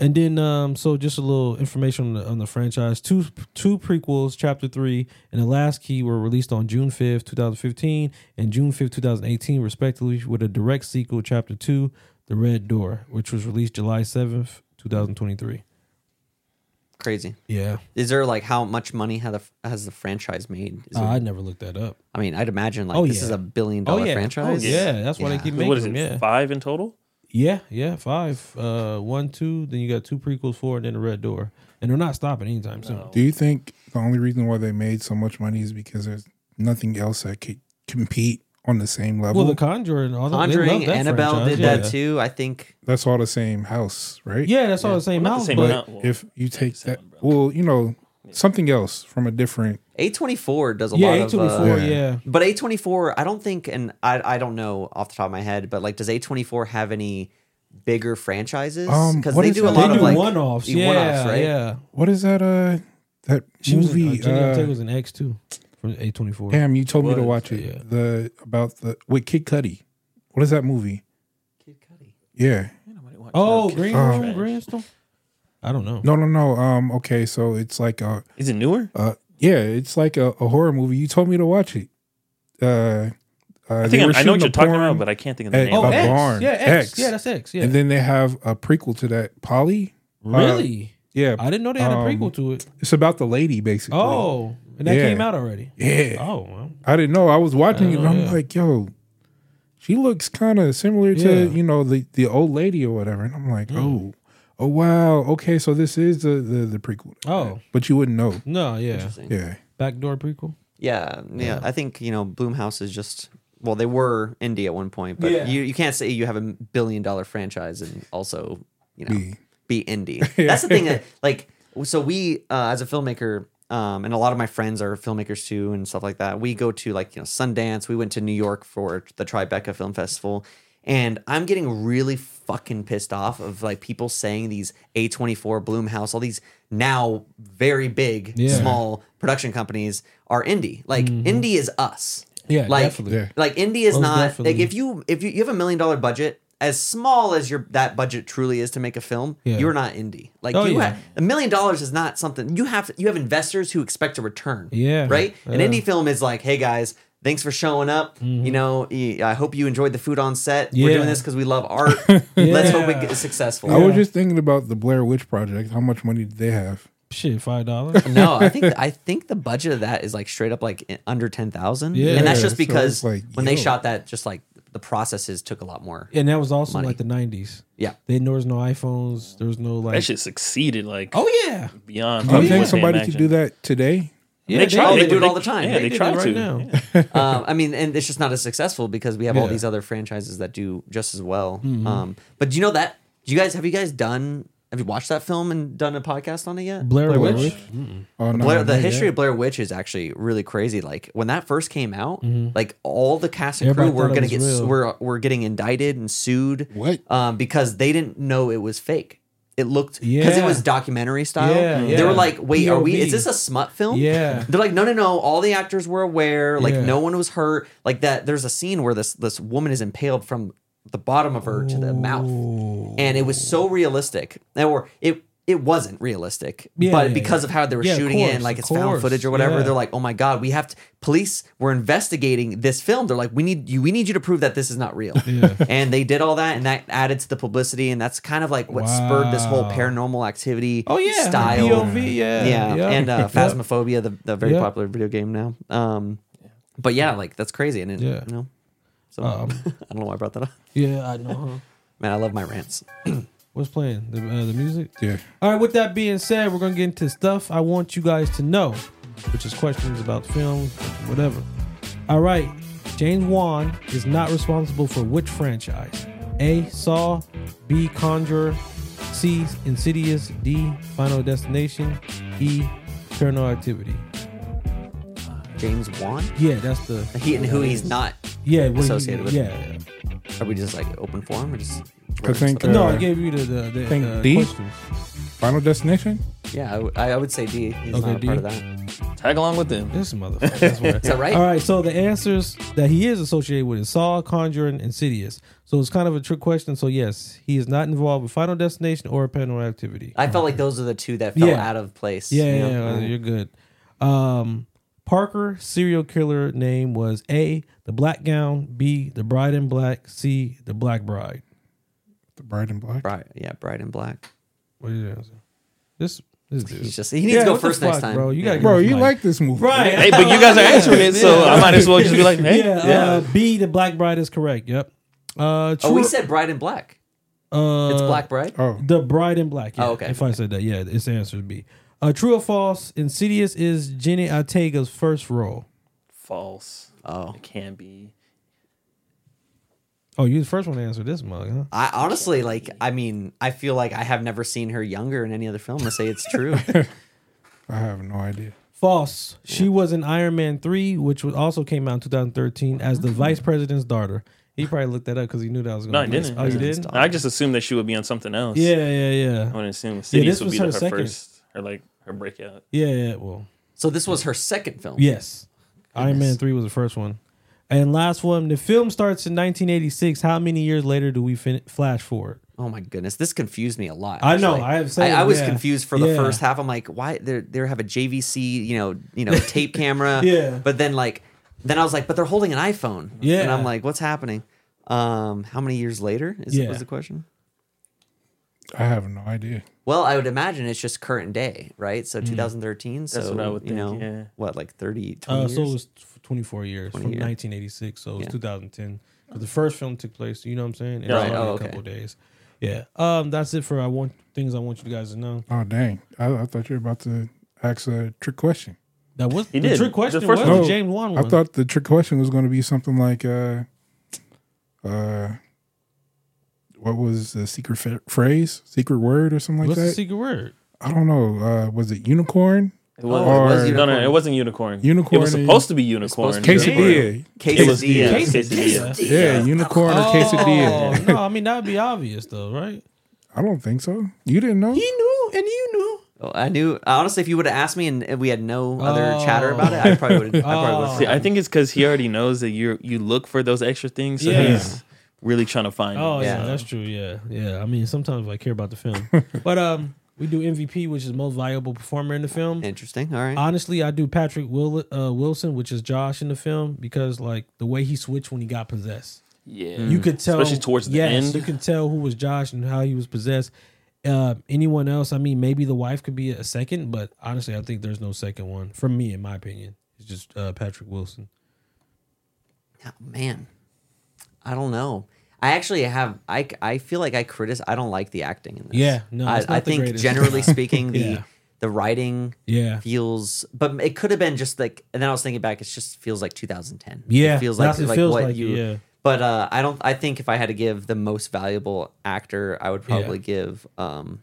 And then, um, so just a little information on the, on the franchise. Two two prequels, Chapter Three and The Last Key, were released on June fifth, two thousand fifteen, and June fifth, two thousand eighteen, respectively, with a direct sequel, Chapter Two, The Red Door, which was released July seventh, two thousand twenty three. Crazy. Yeah, Is there like how much money has the, has the franchise made? Is uh, there- I never looked that up. I mean, I'd imagine like Oh, this yeah. is a billion dollar yeah, franchise. Oh, yeah, that's why they keep making What is them. it? Yeah, Five in total? Yeah, yeah. Five, uh, one, two. Then you got two prequels, four, and then The Red Door, and they're not stopping anytime soon. Do you think the only reason why they made so much money is because there's nothing else that could compete on the same level? Well, The Conjuring, and all that, they Conjuring, that Annabelle franchise, did yeah. that too. I think That's all the same house, right? Yeah, that's all the same Well, not the house. same but amount. Well, If you take that, well, you know, something else from a different. A24 does a yeah, lot A of uh, yeah. Yeah, But A24, I don't think, and I, I don't know off the top of my head, but like, does A24 have any bigger franchises? Um, Because what they is do a lot they of like one offs. Yeah, one-offs, right? yeah. What is that? Uh, that She was in, uh, uh, was an X too from A twenty four. damn, you told me to watch it. yeah. The about the with Kid Cudi. What is that movie? Kid Cudi. Yeah. Nobody Oh. Green. Room, Greenstone. I don't know. No, no, no. Um. Okay, so it's like a. Is it newer? Uh. Yeah, it's like a, a horror movie. You told me to watch it. Uh. uh I think were I, I know what you're talking about, but I can't think of the at name. Oh, a of it. X. barn. Yeah, X. Yeah, that's X. Yeah. And then they have a prequel to that. Polly. Uh, really? yeah. I didn't know they had a um, prequel to it. It's about the lady, basically. Oh, and that Yeah. came out already. Yeah. Oh, well. I didn't know. I was watching it and Oh, I'm yeah. like, yo, she looks kind of similar to, Yeah. you know, the, the old lady or whatever. And I'm like, Mm. oh, oh wow. Okay, so this is the the, the prequel. Oh. But you wouldn't know. no, yeah. Interesting. Yeah. Backdoor prequel. Yeah, yeah, I think you know Blumhouse is just well, they were indie at one point, but Yeah. you you can't say you have a billion dollar franchise and also you know Be- be, indie. That's the thing that like so we uh, as a filmmaker. Um, and a lot of my friends are filmmakers too, and stuff like that. We go to like you know Sundance. We went to New York for the Tribeca Film Festival, and I'm getting really fucking pissed off of like people saying these A24, Blumhouse, all these now very big Yeah. small production companies are indie. Like indie is us. Mm-hmm. Yeah, like definitely. Yeah. like indie is Most not definitely. like if you if you, you have a million dollar budget as small as your that budget truly is to make a film Yeah. you're not indie like Oh, you yeah. have a million dollars is not something you have you have investors who expect a return Yeah. right an indie film is like hey guys thanks for showing up you know I hope you enjoyed the food on set we're Mm-hmm. Doing this because we love art let's hope it Yeah. gets successful I was just thinking about the Blair Witch Project. How much money did they have? Shit, five dollars. no, I think I think the budget of that is like straight up like under ten thousand. Yeah. and that's just because it's like, when they shot that, just like the processes took a lot more. and that was also Money. like the nineties. Yeah, They there was no iPhones. There was no like. That shit succeeded like oh yeah. beyond. Do you think somebody could do that today? Yeah, They tried. Oh, they They- do it all the time. Yeah, They they, did it right to. now. um, I mean, and it's just not as successful because we have all these other franchises that do just as well. Mm-hmm. Um, but do you know that? Do you guys have you guys done? Have you watched that film and done a podcast on it yet? Blair, Blair Witch. Witch? Oh, no, Blair, the history yet. of Blair Witch is actually really crazy. Like when that first came out, like all the cast and Everybody crew were gonna get was real. were were getting indicted and sued. What? Um, because they didn't know it was fake. It looked because it was documentary style. Yeah, They were like, "Wait, are we? Is this a smut film?" Yeah. They're like, "No, no, no. All the actors were aware. Like Yeah. no one was hurt. Like that. There's a scene where this this woman is impaled from the bottom of her to the mouth, and it was so realistic. Or it it wasn't realistic, Yeah, but yeah, because yeah. of how they were shooting it course, and like it's found footage or whatever, they're like, "Oh my god, we have to." Police were investigating this film. They're like, "We need you. We need you to prove that this is not real." And they did all that, and that added to the publicity, and that's kind of like what spurred this whole paranormal activity Oh yeah. style. POV. Yeah. yeah, and uh, Phasmophobia, the, the very popular video game now. Um, but yeah, like that's crazy, and it, Yeah. you know, so Um, I don't know why I brought that up. Yeah, I know. Man, I love my rants. What's playing? The uh, the music. Yeah. All right. With that being said, we're gonna get into stuff I want you guys to know, which is questions about film, whatever. All right. James Wan is not responsible for which franchise? A. Saw. B. Conjurer. C. Insidious. D. Final Destination. E. Paranormal Activity. James Wan, Yeah, that's the he and who he's not. yeah what he- associated with. Yeah. Are we just like open forum or just? I think, No, Uh, I gave you the the, the, think the D? questions. Final Destination. Yeah, I, w- I would say D. He's Okay, not a D. part of that. Tag along with them. This motherfucker. That's where- Is that right? All right. So the answers that he is associated with is Saw, Conjuring, Insidious. So it's kind of a trick question. So yes, he is not involved with Final Destination or Paranormal Activity. I felt like those are the two that fell Yeah. out of place. Yeah, you yeah, know? yeah, you're good. Um, Parker serial killer name was A. The Black Gown, B. The Bride in Black, C. The Black Bride. The and Black. Bride, yeah, Bright and Black. What is your answer? This this dude. He's just he needs to go first next fuck, time, bro. You Yeah. gotta give Bro, you like this movie, right? Hey, but you guys are answering it, so I might as well just be like, hey, yeah. yeah. Uh, B. The Black Bride is correct. Yep. Uh, Oh, we said Bride and Black. Uh, It's Black Bride. Oh, The Bride in Black. Yeah. Oh, okay. If I said that, yeah, its answer would be. Uh, true or false? Insidious is Jenny Ortega's first role. False. Oh, It can be. Oh, you the first one to answer this mug, huh? I honestly like. I mean, I feel like I have never seen her younger in any other film. To say it's true. I have no idea. False. She was in Iron Man 3, which was also came out in 2013 as the vice mm. president's daughter. He probably looked that up because he knew that was going No, to I be. didn't. Oh, you didn't? I just assumed that she would be on something else. Yeah, yeah, yeah. I yeah. wouldn't assume this would was be her her, second. first, or like her breakout. Yeah, yeah, well. so this was her second film. Yes. Iron Man 3 was the first one. And last one, the film starts in 1986. How many years later do we fin- flash forward? Oh my goodness, this confused me a lot. I know. I have said I, I was yeah. confused for the Yeah. first half. I'm like, why they they have a JVC, you know, you know, tape camera. Yeah. But then like, then I was like, but they're holding an iPhone. Yeah. And I'm like, what's happening? Um, how many years later is Yeah. was the question? I have no idea. Well, I would imagine it's just current day, right? So 2013. That's so what I would you think, know, yeah. what like 30, 20 Uh, years. so it was 24 years 20 from years. 1986. So it was Yeah. 2010. 'Cause the first film took place, you know what I'm saying? It Right. started Oh, in a okay. couple of days. Yeah. Um, that's it for I want things I want you guys to know. Oh dang! I, I thought you were about to ask a trick question. That was He the did. trick The question. first was one. the James Wan one. I thought the trick question was going to be something like, uh, uh, what was the secret fa- phrase, secret word, or something like What's the that? secret word? I don't know. Uh, was it unicorn? It was, Oh, it was no, no, unicorn. it wasn't unicorn. Unicorn It was is- supposed to be unicorn. supposed to be Quesadilla. It was Quesadilla. yeah, Quesadilla. quesadilla. Yeah, unicorn or quesadilla. Oh, no, I mean that would be obvious though, right? I don't think so. You didn't know? He knew, and you knew. Oh, I knew honestly, if you would have asked me and we had no other Oh. chatter about it, I probably would. I probably Oh. would. See, I think it's because he already knows that you you look for those extra things, so Yeah. he's really trying to find. Oh them. yeah, Yeah. that's true. Yeah, yeah. I mean, sometimes I care about the film, but um, we do MVP, which is most valuable performer in the film. Interesting. All right. Honestly, I do Patrick Will, uh, Wilson, which is Josh in the film, because like the way he switched when he got possessed, yeah. you could tell, especially towards the yes, end. you can tell who was Josh and how he was possessed. Uh, anyone else? I mean, maybe the wife could be a second, but honestly, I think there's no second one for me, in my opinion. It's just uh, Patrick Wilson. Oh, man, I don't know. I actually have. I, I feel like I criticize. I don't like the acting in this. Yeah, no, I, I think greatest. generally speaking, the Yeah. the writing Yeah. feels. But it could have been just like. And then I was thinking back. It just feels like 2010. Yeah, it feels like what it like feels what like, you. yeah. But uh, I don't. I think if I had to give the most valuable actor, I would Yeah. probably give. um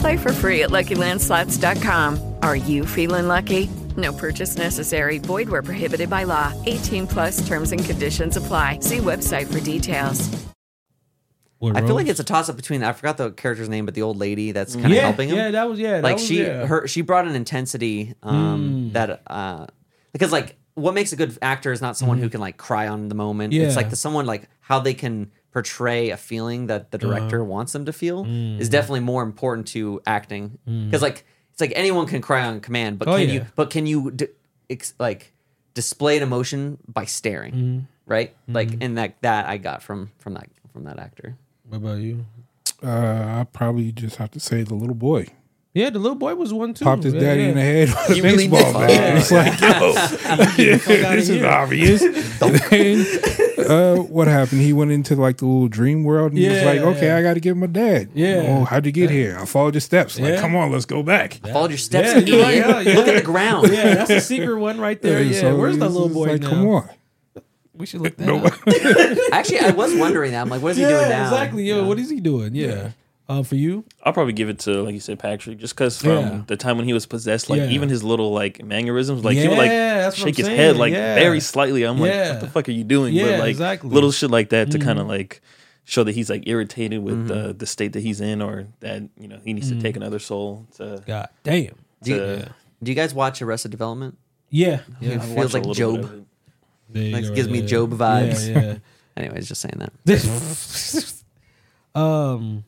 Play for free at LuckyLandSlots.com. Are you feeling lucky? No purchase necessary. Void where prohibited by law. 18 plus terms and conditions apply. See website for details. What, I feel like it's a toss up between I forgot the character's name, but the old lady that's kind of yeah, helping him. Yeah, that was yeah. that like was- she yeah. her she brought an intensity um Mm. that uh because like what makes a good actor is not someone who can like cry on the moment. Yeah. It's like the someone like how they can portray a feeling that the director Uh-huh. wants them to feel Mm. is definitely more important to acting because like it's like anyone can cry on command, but Oh, can yeah. you but can you d- ex- like display an emotion by staring? Mm-hmm. right? Like, Mhm. and that that I got from from that from that actor. What about you? Uh, I probably just have to say the little boy Yeah, the little boy was one too. popped his Yeah, daddy yeah. in the head with He a really baseball did. bat. Yeah. It's like, yo, the fuck outta this is obvious. And, uh, what happened? He went into like the little dream world and he was like, okay, yeah. I got to get my dad. Yeah. Oh, how'd you get here? I followed your steps. Like, Yeah. come on, let's go back. I followed your steps, Yeah, you're right, yeah, yeah. Look at the ground. Yeah, that's a secret one right there. And Yeah, so where's the little boy like, now? Come on. We should look that No. up. Actually, I was wondering that. I'm like, what is he doing now? exactly. Yo, what is he doing? Yeah. Uh, for you? I'll probably give it to like you said, Patrick, just because from Yeah. the time when he was possessed, like Yeah. even his little like mannerisms, like he would like Yeah, that's what shake his saying, head like yeah. very slightly. I'm like, what the fuck are you doing? Yeah, but like exactly. little shit like that to kind of Mhm. like show that he's like irritated with Mm-hmm. the the state that he's in, or that you know he needs to take another soul to. God damn. Do you, to- do you guys watch Arrested Development? Yeah. It Yeah. I've feels like Job. of it. There you Like, go, gives me yeah. Job vibes. Yeah, yeah. Anyways, just saying that. um,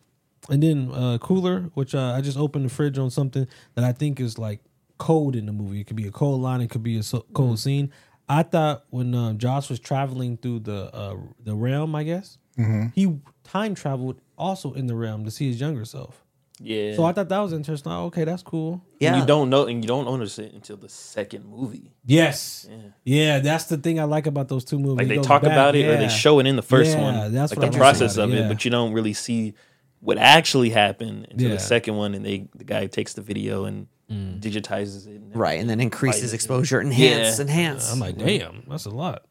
and then uh, cooler, which uh, I just opened the fridge on something that I think is like cold in the movie. It could be a cold line. It could be a so- cold scene. I thought when um, Josh was traveling through the uh, the realm, I guess Mhm. he time traveled also in the realm to see his younger self. Yeah. So I thought that was interesting. Oh, okay, that's cool. And you don't know, and you don't notice it until the second movie. Yes. Yeah. that's the thing I like about those two movies. Like they talk back, about it, or they show it in the first Yeah, one, That's like what the I like process of it, yeah. but you don't really see what actually happened until Yeah. the second one, and they the guy takes the video and Mm. digitizes it, and Right, and then increases Like, exposure, enhance, yeah. enhance. I'm like, damn, that's a lot.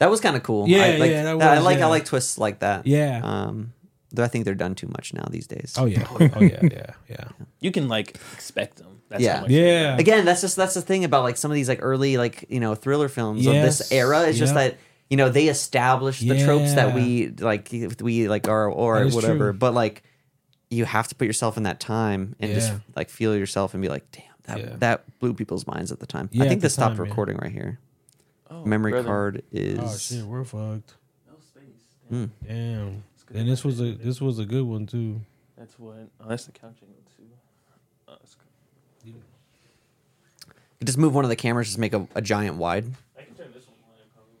That was kind of cool. Yeah, I like, yeah, that I like yeah. I like twists like that. Yeah. Um, though I think they're done too much now these days. Oh yeah, oh yeah, yeah, yeah. you can like expect them. That's yeah, how much Yeah. Again, that's just that's the thing about like some of these like early like you know thriller films of this era. It's just that you know they establish the tropes that we like we like are or whatever. true. But like you have to put yourself in that time and just like feel yourself and be like, damn, that Yeah. that blew people's minds at the time. Yeah, I think the this stopped time, yeah. recording right here. Oh, Memory brother. card is. Oh shit, we're fucked. No space. Hmm. Damn. And this was a this was a good one too. That's what. Oh, that's the couch angle too. Oh, that's good. Just move one of the cameras, just make a, a giant wide. I can turn this one wide probably.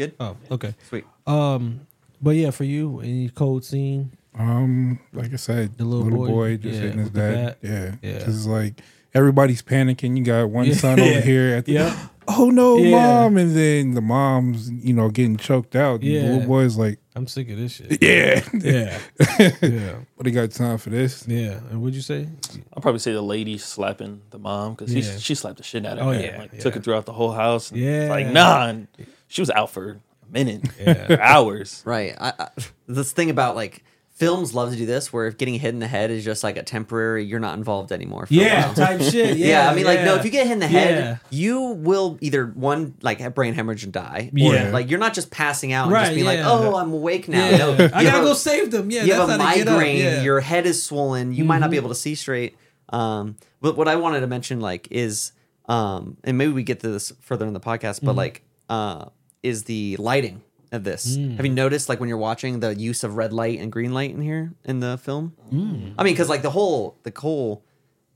Good. Oh, okay. Sweet. Um, but yeah, for you, any cold scene? Um, like I said, The the little little, boy, boy, just yeah, hitting his dad. Yeah, Yeah. Because like everybody's panicking. You got one Yeah. son over here at the, Yeah. oh no, Yeah. mom, and then the mom's you know getting choked out. Yeah. the little boy's like, I'm sick of this shit. yeah, Yeah. Yeah. But he got time for this. Yeah. And what'd you say? I'll probably say the lady slapping the mom because Yeah. she slapped the shit out of Oh, her. yeah, like yeah. took her throughout the whole house. and Yeah. like nah, and she was out for a minute, Yeah. for hours. Right. I, I, this thing about like films love to do this, where if getting hit in the head is just like a temporary, you're not involved anymore. for Yeah, type shit. Yeah, Yeah. I mean, like, no, if you get hit in the head, Yeah. you will either one like have brain hemorrhage and die, or Yeah. like you're not just passing out and Right, just being yeah. like, oh, I'm awake now. Yeah. No, I you gotta a- go save them. Yeah, you have a how to get up. migraine, Yeah. Mm-hmm. your head is swollen, you might not be able to see straight. Um, but what I wanted to mention, like, is um, and maybe we get to this further in the podcast, but Mhm. like, uh, is the lighting of this? Mm. Have you noticed, like, when you're watching the use of red light and green light in here in the film? Mm. I mean, because like the whole the whole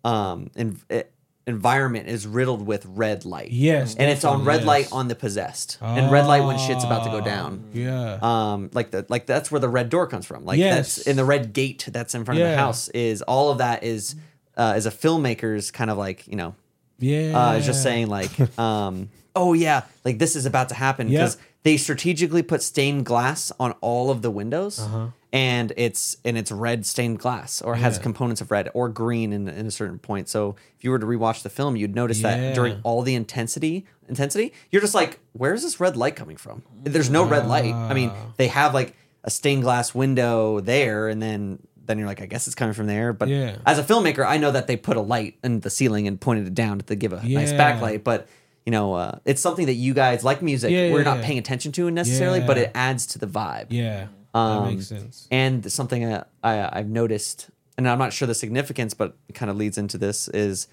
um eh, environment is riddled with red light. Yes, and it's on red light on the possessed, and red light when shit's about to go down. Yeah. Um, like the like that's where the red door comes from. Like Yes. that's in the red gate that's in front of the house. Is all of that is uh, as a filmmaker's kind of like you know Yeah. uh, is just saying like, um, oh yeah, like this is about to happen Yep. because they strategically put stained glass on all of the windows, Uh-huh. and it's and it's red stained glass or has Yeah. components of red or green in, in a certain point. So if you were to rewatch the film, you'd notice Yeah. that during all the intensity intensity, you're just like, where's this red light coming from? There's no red light. I mean, Ah. they have like a stained glass window there, and then. Then you're like, I guess it's coming from there. But Yeah. as a filmmaker, I know that they put a light in the ceiling and pointed it down to give a nice backlight. But you know, uh, it's something that you guys like music. Yeah, we're yeah, not yeah. paying attention to necessarily, but it adds to the vibe. Yeah. Um, that makes sense. And something that I, I've noticed, and I'm not sure the significance, but it kind of leads into this is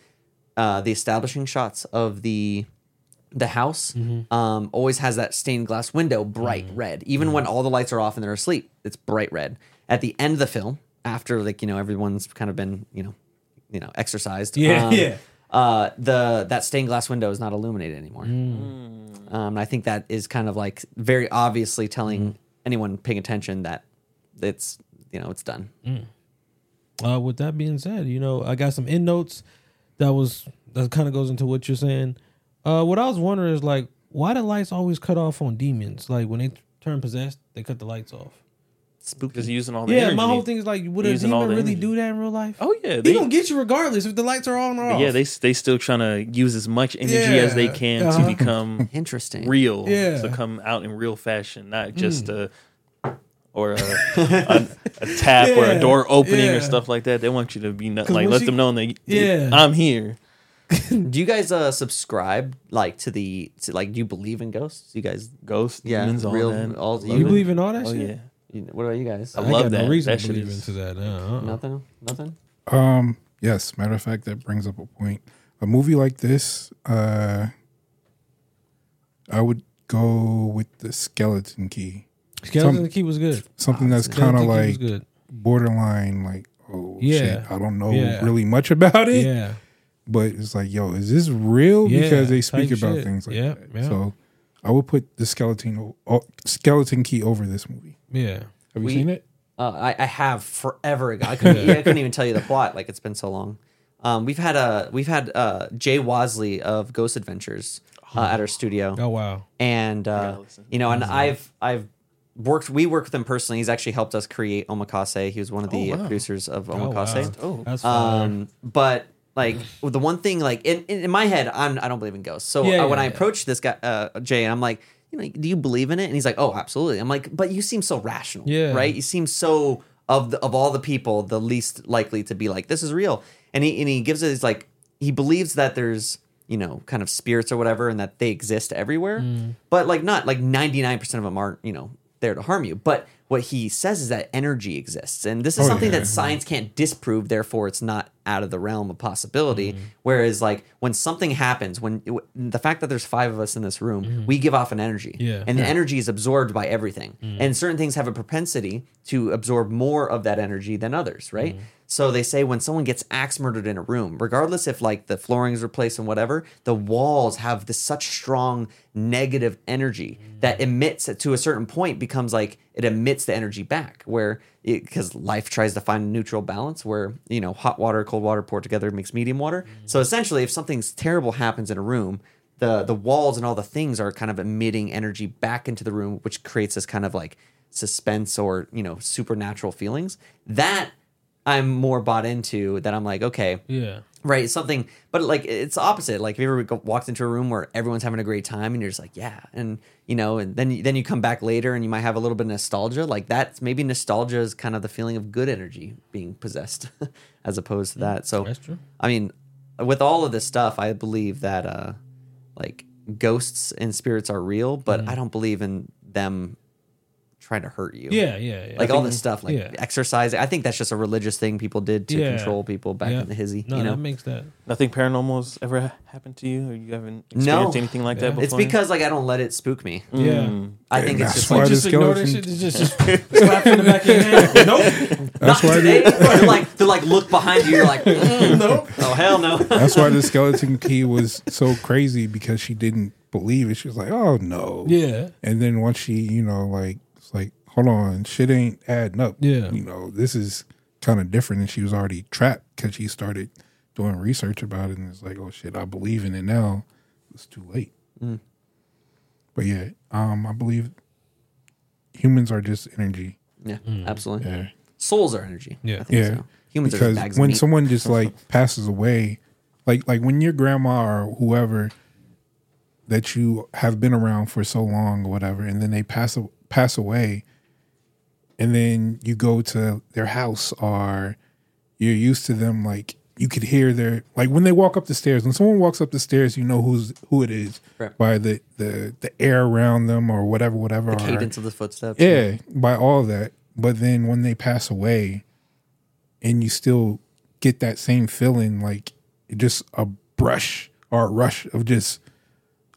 uh, the establishing shots of the the house Mm-hmm. um, always has that stained glass window bright red. Even Mm-hmm. when all the lights are off and they're asleep, it's bright red. At the end of the film, after like you know everyone's kind of been you know you know exercised. Yeah, um, yeah. Uh, the that stained glass window is not illuminated anymore. Mm. Um, and I think that is kind of like very obviously telling anyone paying attention that it's you know it's done. Uh, with that being said, you know, I got some end notes that was that kind of goes into what you're saying. Uh, what I was wondering is like, why the lights always cut off on demons? Like when they turn possessed, they cut the lights off. Spooky. Because using all the Yeah, energy. my whole thing is like, would a Using all demon the really energy. do that in real life? Oh yeah, They they gonna get you regardless if the lights are on or off. yeah, they they still trying to use as much energy as they Yeah, can uh-huh. to become Interesting. real. Yeah. to come out in real fashion, not just Mm. a or a, a, a tap or Yeah, a door opening yeah. or stuff like that. They want you to be not, 'Cause like when let she- them know that Yeah. I'm here. do you guys uh subscribe like to the to, like do you believe in ghosts? You guys Ghosts, yeah, demons, all real that. all Love you believe in all that Oh shit? yeah, You- What about you guys? I I love got that. no reason That to shit believe is- into that. Uh, uh. Nothing. Nothing. Um, yes, matter of fact, that brings up a point. A movie like this, uh, I would go with the Skeleton Key. Skeleton Some- Key was good. Something that's kind of Key was like good. borderline, like oh Yeah. shit, I don't know Yeah. really much about it. Yeah. But it's like, yo, is this real? Yeah, because they speak type about shit. things like Yeah, that. yeah. So I would put the skeleton o- o- skeleton key over this movie. Yeah. Have you We- seen it? Uh, I, I have forever ago. I couldn't, I couldn't even tell you the plot. Like it's been so long. Um, we've had a we've had uh, Jay Wasley of Ghost Adventures uh, at our studio. Oh wow. and uh, you know, and I've I've worked. We worked with him personally. He's actually helped us create Omakase. He was one of the Oh, uh, wow. producers of Oh, Omakase. wow. Oh. That's fire. Um, but like the one thing, like in, in, in my head, I'm I don't believe in ghosts. So Yeah, uh, when yeah, I yeah. approached this guy, uh, Jay, I'm like, you know, do you believe in it? And he's like, oh, absolutely. I'm like, but you seem so rational, Yeah. right? You seem so of the, of all the people, the least likely to be like, this is real. And he and he gives it his like he believes that there's you know kind of spirits or whatever, and that they exist everywhere, Mm. but like not like 99 percent of them aren't you know there to harm you. But what he says is that energy exists, and this is Oh, something yeah. that science can't disprove. Therefore, it's not out of the realm of possibility. Mm-hmm. Whereas, like when something happens, when the fact that there's five of us in this room, we give off an energy, Mm-hmm. Yeah. and the energy is absorbed by everything. And certain things have a propensity to absorb more of that energy than others, right? So they say when someone gets axe murdered in a room, regardless if like the flooring is replaced and whatever, the walls have this such strong negative energy that mm. emits to a certain point becomes like it emits the energy back where because life tries to find a neutral balance where you know hot water cold water poured together makes medium water. Mm. So essentially if something's terrible happens in a room the the walls and all the things are kind of emitting energy back into the room which creates this kind of like suspense or you know supernatural feelings. That i'm more bought into that i'm like okay Yeah. right something but like it's opposite like if you ever go, walked into a room where everyone's having a great time and you're just like yeah and you know and then you- then you come back later and you might have a little bit of nostalgia like that's maybe nostalgia is kind of the feeling of good energy being possessed as opposed to that so That's true. i mean with all of this stuff i believe that uh like ghosts and spirits are real but i don't believe in them trying to hurt you. Yeah, yeah, yeah. like I all think- this stuff like yeah. exercise i think that's just a religious thing people did to Yeah. control people back Yeah. in the hizzy No, you know that makes that. Nothing paranormal's ever happened to you, or you haven't No. experienced anything like that Yeah. before. It's because like I don't let it spook me. Yeah. Mm. I think And it's that's just why like the just ignore that skeleton- shit. Just, just slap in the back of your hand. Nope. That's not why today. the, they're like they're like look behind you. You're like mm, Nope. oh hell no. that's why the skeleton key was so crazy because she didn't believe it. She was like, "Oh no." Yeah. And then once she, you know, like, hold on, shit ain't adding up. Yeah. You know, this is kind of different, and she was already trapped because she started doing research about it, and it's like, oh shit, I believe in it now. It's too late. Mm. But yeah, um, I believe humans are just energy. Yeah, absolutely. Yeah. Souls are energy. Yeah. I think Yeah, so. Humans are because just bags when of meat. someone just like passes away, like like when your grandma or whoever that you have been around for so long or whatever, and then they pass pass away, and then you go to their house or you're used to them, like you could hear their like when they walk up the stairs. When someone walks up the stairs, you know who's who it is Right. by the the the air around them or whatever, whatever. the or- cadence of the footsteps. yeah, by all that. But then when they pass away, and you still get that same feeling, like just a brush or a rush of just,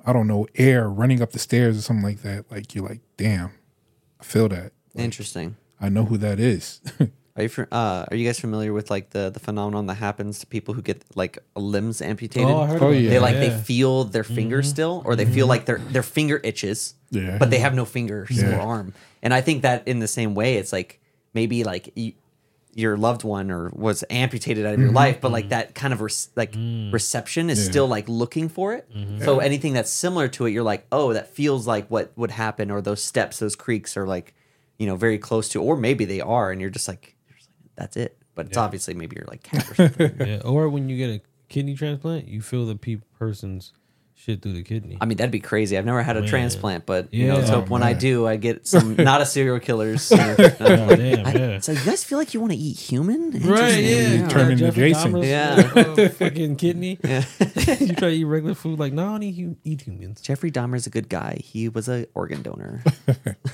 I don't know, air running up the stairs or something like that. Like you're like, damn, I feel that. Like, Interesting. I know who that is. Are you fr- uh, are you guys familiar with like the the phenomenon that happens to people who get like limbs amputated? Oh, I heard Oh, about yeah. They like that. they feel their mm-hmm. finger still, or they feel mm-hmm. like their their finger itches, Yeah. but they have no fingers Yeah. or arm. And I think that in the same way, it's like maybe like you, your loved one or was amputated out of your mm-hmm. life, but like that kind of res- like mm. reception is Yeah. still like looking for it. So anything that's similar to it, you're like, oh, that feels like what would happen, or those steps, those creaks are like, you know, very close to, or maybe they are, and you're just like, you're just like that's it. But it's obviously maybe you're like cat or something. Yeah. Or when you get a kidney transplant, you feel the pe- person's shit through the kidney. I mean, that'd be crazy. I've never had a Man. transplant, but you know, Yeah. let's hope when I do, I get some not a serial killer's. uh, Oh, damn, I- yeah. So you guys feel like you want to eat human? Right, yeah. You turn into Jeffrey Jason. Dahmer's, Yeah. uh, fucking kidney. you try to eat regular food, like, no, I don't eat, hu- eat humans. Jeffrey Dahmer's a good guy. He was a organ donor.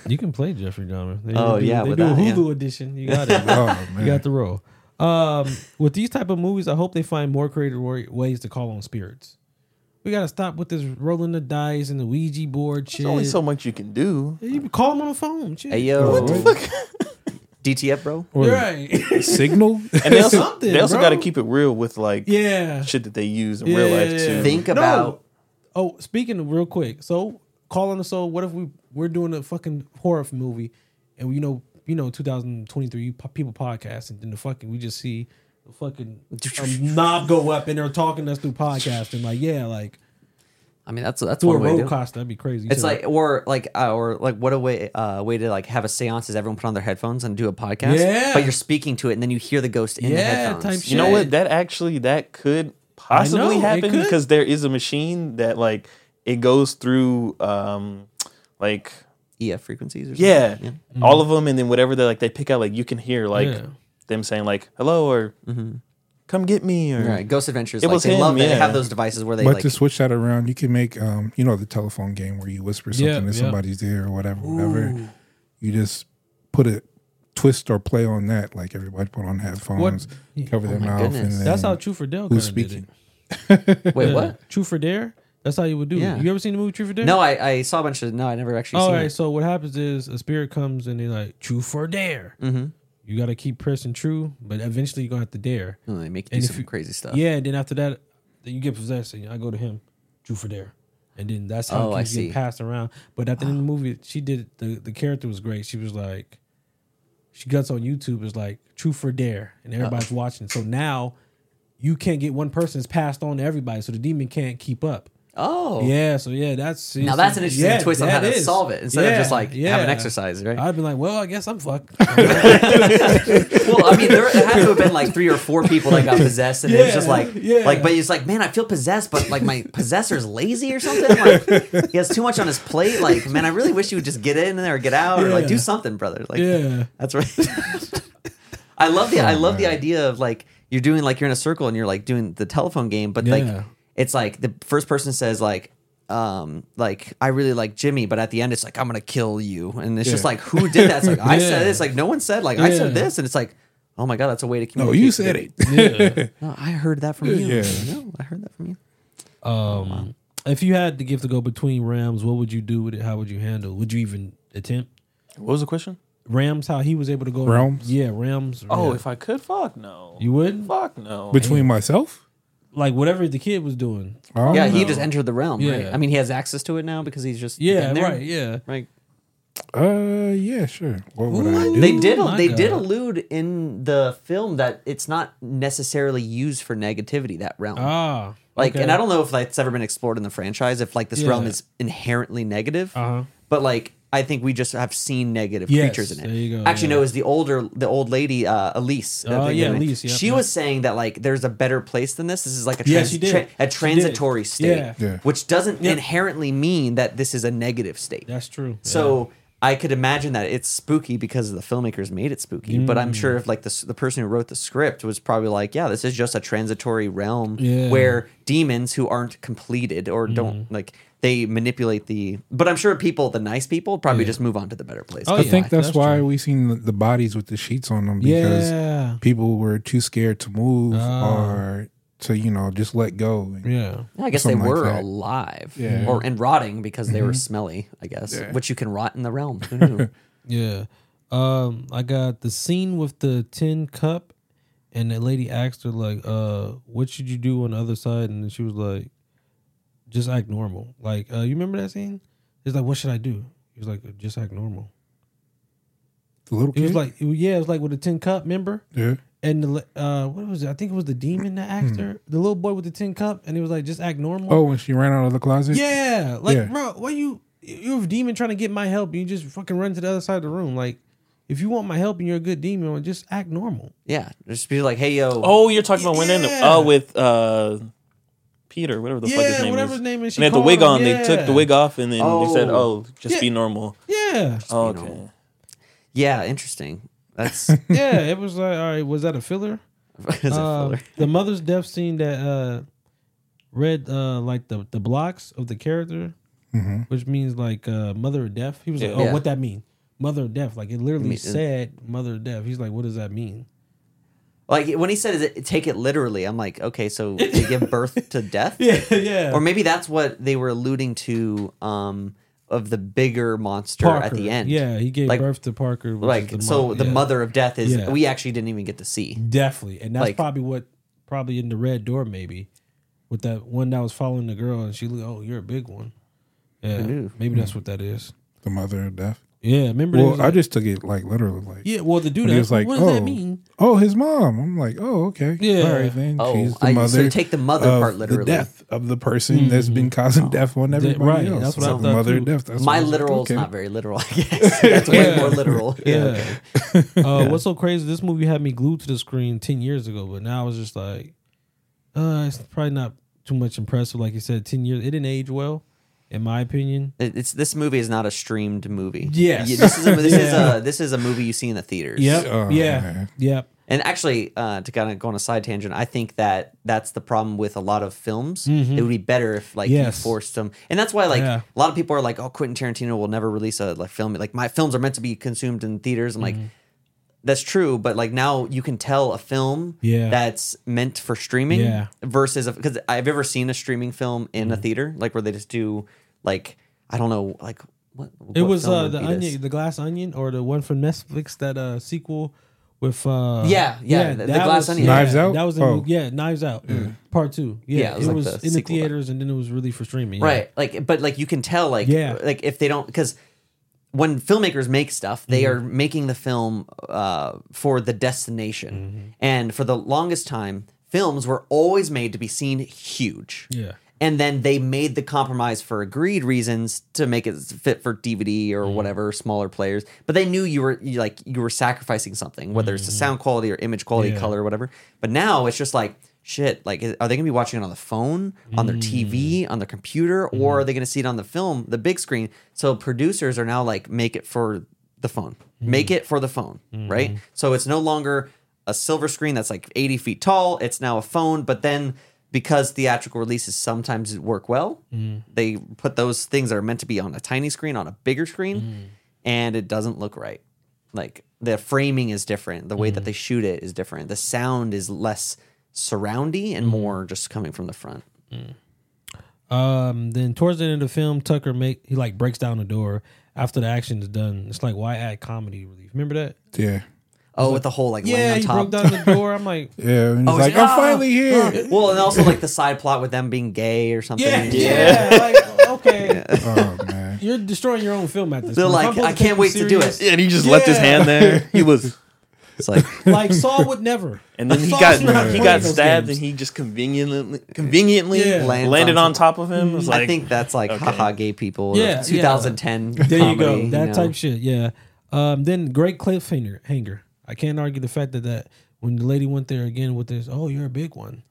You can play Jeffrey Dahmer. They Oh, do, yeah, they with do a that, yeah. Hulu edition. You got it. Oh, You got the role. Um, with these type of movies, I hope they find more creative wa- ways to call on spirits. We gotta stop with this rolling the dice and the Ouija board shit. There's only so much you can do. You can call them on the phone. Shit. hey yo, What the fuck? DTF, bro. Or right. Signal. And they also, Something, they also bro. got to keep it real with like yeah. shit that they use in Yeah, real life yeah, too. yeah. Think No. about Oh, speaking of real quick, so call on the soul. What if we we're doing a fucking horror movie, and we you know you know 2023 people podcast, and then the fucking we just see the fucking knob go up, and they're talking to us through podcasting. like yeah, like I mean, that's that's through a one way to do it. cost, that'd be crazy. It's too. like, or like, uh, or like, what a way, uh, way to like have a seance is everyone put on their headphones and do a podcast. Yeah. But you're speaking to it, and then you hear the ghost in the Yeah, headphones. type You know shit. what? That actually that could possibly know, it happen could. because there is a machine that like it goes through um like EF frequencies. Or something. yeah, Mm-hmm. all of them and then whatever they like they pick out like you can hear like Yeah. Them saying like hello or come get me or Right. Ghost Adventures. It like, was they him, love that. They yeah. have those devices where they But like. to switch that around, you can make um, you know, the telephone game where you whisper something Yeah, and yeah. somebody's there or whatever, whatever. You just put a twist or play on that, like everybody put on headphones, cover their Oh my mouth, goodness. and that's then how Truth or Dare who's kind of did speaking? Wait, Yeah. what? Truth or Dare? That's how you would do Yeah. it. You ever seen the movie Truth or Dare? No, I, I saw a bunch of. No, I never actually All seen right, it. so what happens is a spirit comes and they like truth or dare. Mm-hmm. You got to keep pressing true, but eventually you're gonna have to dare. Oh, they make you And do some you- crazy stuff. Yeah, and then after that, then you get possessed, and I go to him, truth or dare, and then that's how Oh, it keeps getting passed around. But at the end of the movie, she did the the character was great. She was like, she gets on YouTube is like truth or dare, and everybody's watching. So now you can't get one person. It's passed on to everybody, so the demon can't keep up. Oh. Yeah, so yeah, that's Now that's an interesting yeah, twist on how to is. solve it instead of just Yeah, like have an exercise, right? I'd be like, well, I guess I'm fucked. well, I mean, there had to have been like three or four people that got possessed, and it's just like, yeah. like, but it's like, man, I feel possessed, but like my possessor's lazy or something. Like he has too much on his plate. Like, man, I really wish you would just get in there or get out or like do something, brother. Like, Yeah. that's right. I love the I oh, love the idea of like you're doing like you're in a circle and you're like doing the telephone game, but Yeah. like it's like the first person says like um like I really like Jimmy, but at the end it's like I'm gonna kill you, and it's just like who did that? It's like I said Yeah. it. It's like no one said like I said this, and it's like oh my god, that's a way to No, communicate. you said it. Yeah. No, I heard that from you. Yeah. No, I heard that from you. Um, if you had the gift to go between Rams, what would you do with it? How would you handle? Would you even attempt what was the question? Rams? How he was able to go? Rams? Yeah, Rams. Oh, yeah. if I could, fuck no. you wouldn't Fuck no. Between myself? Like whatever the kid was doing. Yeah, he no. just entered the realm, right? Yeah. I mean, he has access to it now because he's just Yeah, been there, right. Yeah. right. Uh, yeah, sure. What would I do? They did. my They did God. allude in the film that it's not necessarily used for negativity. That realm, Ah, like, okay. and I don't know if that's ever been explored in the franchise. If like this realm Yeah. is inherently negative, Uh-huh. but like I think we just have seen negative Yes, creatures in it. there you go, Actually, yeah. no, it was the older, the old lady, uh, Elise. Oh, uh, yeah, Elise, yep, she yep. was saying that like there's a better place than this. This is like a Yeah, trans- she did. tra- a transitory state, Yeah. Yeah. which doesn't Yep. inherently mean that this is a negative state. That's true. So I could imagine that it's spooky because the filmmakers made it spooky. But I'm Mm. sure if like the the person who wrote the script was probably like, yeah, this is just a transitory realm Yeah. where demons who aren't completed or Mm. don't like they manipulate the. But I'm sure people, the nice people, probably Yeah. just move on to the better place. Oh, I yeah, think that's, that's why true. we seen the, the bodies with the sheets on them because Yeah. people were too scared to move Ah. or to you know just let go. Yeah. Yeah, I guess they Something like were that. alive Yeah. or and rotting because they Mm-hmm. were smelly. I guess, Yeah. which you can rot in the realm. Who knew? Yeah. Um, I got the scene with the tin cup, and the lady asked her like, "Uh, what should you do on the other side?" And then she was like, "Just act normal." Like, uh, you remember that scene? It's like, "What should I do?" He was like, "Just act normal." The little It was like, it yeah, it was like with the tin cup. Remember? yeah. And the uh, what was it? I think it was the demon that asked her, the little boy with the tin cup, and he was like, "Just act normal." Oh, when she ran out of the closet. Yeah, like Yeah. bro, why you you're a demon trying to get my help? You just fucking run to the other side of the room. Like, if you want my help and you're a good demon, just act normal. Yeah, just be like, hey yo. Oh, you're talking about when in Yeah. oh with uh Peter, whatever the fuck his Yeah, name whatever is. his name is, she And they had the wig him, on. They took the wig off, and then they said, Oh. "Oh, just Yeah. be normal." Yeah, Oh, okay. Yeah, interesting. That's yeah. It was like, all right, was that a filler? Is it Uh, filler? the mother's death scene that uh read uh like the the blocks of the character, Mhm. which means like uh mother of death. He was like, Yeah. oh, Yeah. what that mean? Mother of death. Like it literally mean- said mother of death. He's like, what does that mean? Like when he said, "Is it take it literally?" I'm like, okay, so they give birth to death. Yeah, yeah. Or maybe that's what they were alluding to um, of the bigger monster at the end. Yeah, he gave Like- birth to Parker. which Like the so, mom- the yeah. mother of death is Yeah. we actually didn't even get to see. Definitely, and that's Like- probably what probably in the red door maybe with that one that was following the girl, and she looked, oh, you're a big one. Yeah, maybe that's hmm. what that is. The mother of death. Yeah, remember? Well, was I like- just took it like literally, like yeah. Well, the dude, when he was like, like, what does oh, that mean? oh, his mom. I'm like, oh, okay, Yeah. all right, then Oh, she's the I- so mother. take the mother part literally. The death of the person that's been causing death on everybody right, else. that's what So the thought mother too. death. That's My what I like, literal is okay. not very literal. I guess that's way more literal. Yeah. okay. uh, What's so crazy? This movie had me glued to the screen ten years ago, but now I was just like, uh, it's probably not too much impressive. Like you said, ten years. It didn't age well, in my opinion. It- It's this movie is not a streamed movie. Yes. Yeah, this is a, this is a this is a movie you see in the theaters. Yep. Oh, yeah. man. Yep. And actually, uh, to kind of go on a side tangent, I think that that's the problem with a lot of films. Mhm. It would be better if like Yes. you forced them, and that's why like Yeah. a lot of people are like, "Oh, Quentin Tarantino will never release a like film." Like my films are meant to be consumed in theaters. I'm like, Mm-hmm. that's true, but like now you can tell a film Yeah. that's meant for streaming Yeah. versus because I've ever seen a streaming film in a Mm-hmm. theater, like where they just do like I don't know, like what It what was uh, the be this? onion, the glass onion, or the one from Netflix that uh sequel with uh Yeah, yeah, the- the Glass was- Onion. Knives Out? That was in, Oh. yeah, Knives Out, part two. Yeah, Yeah, it it was was, like the in the sequel to that. theaters, and then it was really for streaming. yeah. Right. Like, but like you can tell, like, Yeah. like if they don't, because when filmmakers make stuff, they Mm-hmm. are making the film uh, for the destination, Mm-hmm. and for the longest time, films were always made to be seen huge. Yeah. And then they made the compromise for agreed reasons to make it fit for DVD or Mm-hmm. whatever smaller players. But they knew you were you, like you were sacrificing something, whether it's the sound quality or image quality, Mm-hmm. Yeah. color, or whatever. But now it's just like shit. Like, are they gonna be watching it on the phone, on their TV, Mm-hmm. on their computer, or are they gonna see it on the film, the big screen? So producers are now like, make it for the phone, Mm-hmm. make it for the phone, right? So it's no longer a silver screen that's like 80 feet tall. It's now a phone, but then because theatrical releases sometimes work well, Mm-hmm. they put those things that are meant to be on a tiny screen on a bigger screen, Mm-hmm. and it doesn't look right. Like the framing is different, the Mm-hmm. way that they shoot it is different, the sound is less surroundy and Mm-hmm. more just coming from the front. Um. Then towards the end of the film, Tucker make he like breaks down the door after the action is done. It's like why add comedy relief? Remember that? Yeah. Oh, with the whole like Yeah, laying on he top. broke down the door. I'm like, Yeah. And he's Oh, like, he's I'm finally "Ah, here. Well, and also like the side plot with them being gay or something. yeah, yeah, like okay, oh man. you're destroying your own film at this. They're point. Like, I'm supposed I to take can't you wait to do it. Yeah, and he just left his hand there. He was, It's like Like Saul would never. and then he Saul's got not he got stabbed, games. and he just conveniently conveniently Yeah. Lands landed on on top of him. It was like, I think that's like okay. haha gay people. Yeah, Yeah, yeah. 2010. There you go. comedy, That know. type shit. Yeah. Um. Then great cliffhanger. Hanger. I can't argue the fact that that when the lady went there again with this, oh, you're a big one,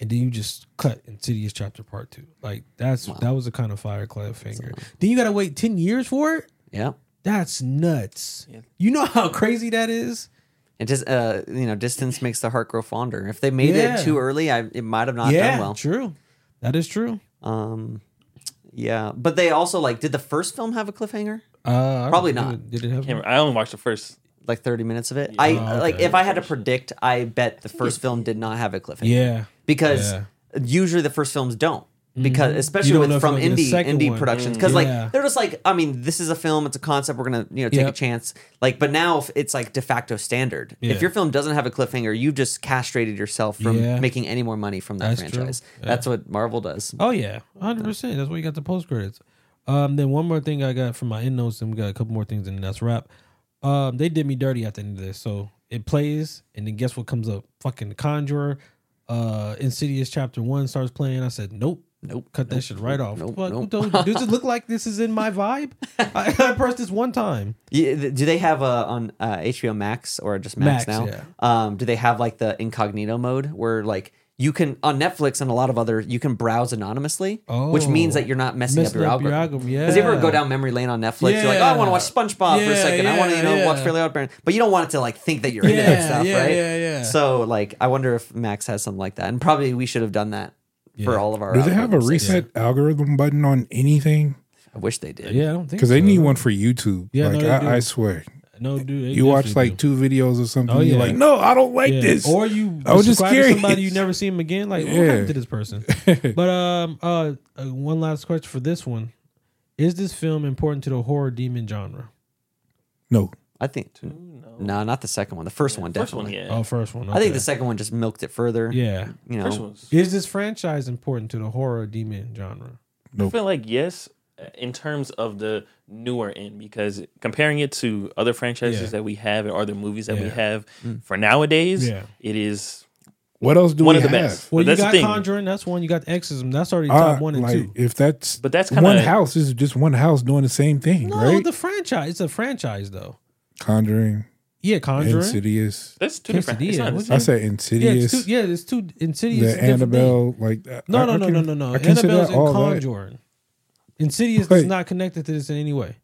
and then you just cut Insidious chapter part two. Like that's that was a kind of fire cliffhanger. Then you got to wait ten years for it. Yeah. That's nuts. You know how crazy that is. It just uh you know distance makes the heart grow fonder. If they made Yeah. it too early, I it might have not yeah, done well. true. That is true. Um, yeah, but they also like did the first film have a cliffhanger? Uh, Probably not. Did it have? Can't. I only watched the first. Like thirty minutes of it. I Oh, like okay. if I had to predict, I bet the first film did not have a cliffhanger. Yeah. because Yeah. usually the first films don't. because Mhm. especially don't with if from you're gonna get a indie second indie one. productions Mm. because Yeah. like they're just like I mean this is a film it's a concept we're gonna you know take Yep. a chance like but now if it's like de facto standard Yeah. if your film doesn't have a cliffhanger you've just castrated yourself from Yeah. making any more money from that That's true. franchise that's what Marvel does Oh yeah, hundred percent. That's why you got the post credits. Um, then one more thing I got from my end notes, and we got a couple more things, and that's wrap. Um, they did me dirty at the end of this. So it plays, and then guess what comes up? Fucking Conjurer, uh, Insidious Chapter One starts playing. I said, nope, nope, cut that shit right off. nope, nope. Does it look like this is in my vibe? I, I pressed this one time. Yeah, do they have uh, on uh, HBO Max or just Max, Max, now? yeah. Um, do they have like the incognito mode where like you can on Netflix and a lot of other you can browse anonymously, which means Oh. that you're not messing, Messing up your up algorithm. algorithm, Because you ever go down memory lane on Netflix, you're like, oh, I want to watch SpongeBob for a Yeah, second. I want to you know watch yeah. Fairly Odd Parents, but you don't want it to like think that you're into that stuff, yeah, right? yeah, yeah. So like, I wonder if Max has something like that, and probably we should have done that for all of our. Do they have a algorithms. reset algorithm button on anything? I wish they did. Yeah, I don't think Because they need one for YouTube. Yeah, like they I. I swear. No, dude. they You watch definitely like two videos or something. Oh, You're like, no, I don't like Yeah. this. Or you I was just subscribe to curious. somebody you never see him again. Like, what Yeah. happened to this person? but um, uh, uh, one last question for this one: Is this film important to the horror demon genre? No. I think too. no, not the second one. The first one first one, definitely. yeah. Oh, first one. I think the second one just milked it further. Yeah. you know. First one's Is this franchise important to the horror demon genre? I feel like yes, in terms of the newer end, because comparing it to other franchises Yeah. that we have or other movies that we have Mm. for nowadays, Yeah. it is What else do one we of the have? best. Well, But you that's the got thing. Conjuring. That's one. You got Exorcism. That's already Uh, top one and like, two. If that's But that's one kinda- one house is just one house doing the same thing, No, right? the franchise. It's a franchise though. Conjuring, Yeah, Conjuring. Insidious. That's two different. Quesadilla. Not the What's same. I said Yeah, Insidious. it's two, yeah, it's two Insidious. is the a different thing. Annabelle, like that. No, I- no, I no, can- no, no, no. I consider Annabelle's that and all that. Conjuring. Insidious is not connected to this in any way.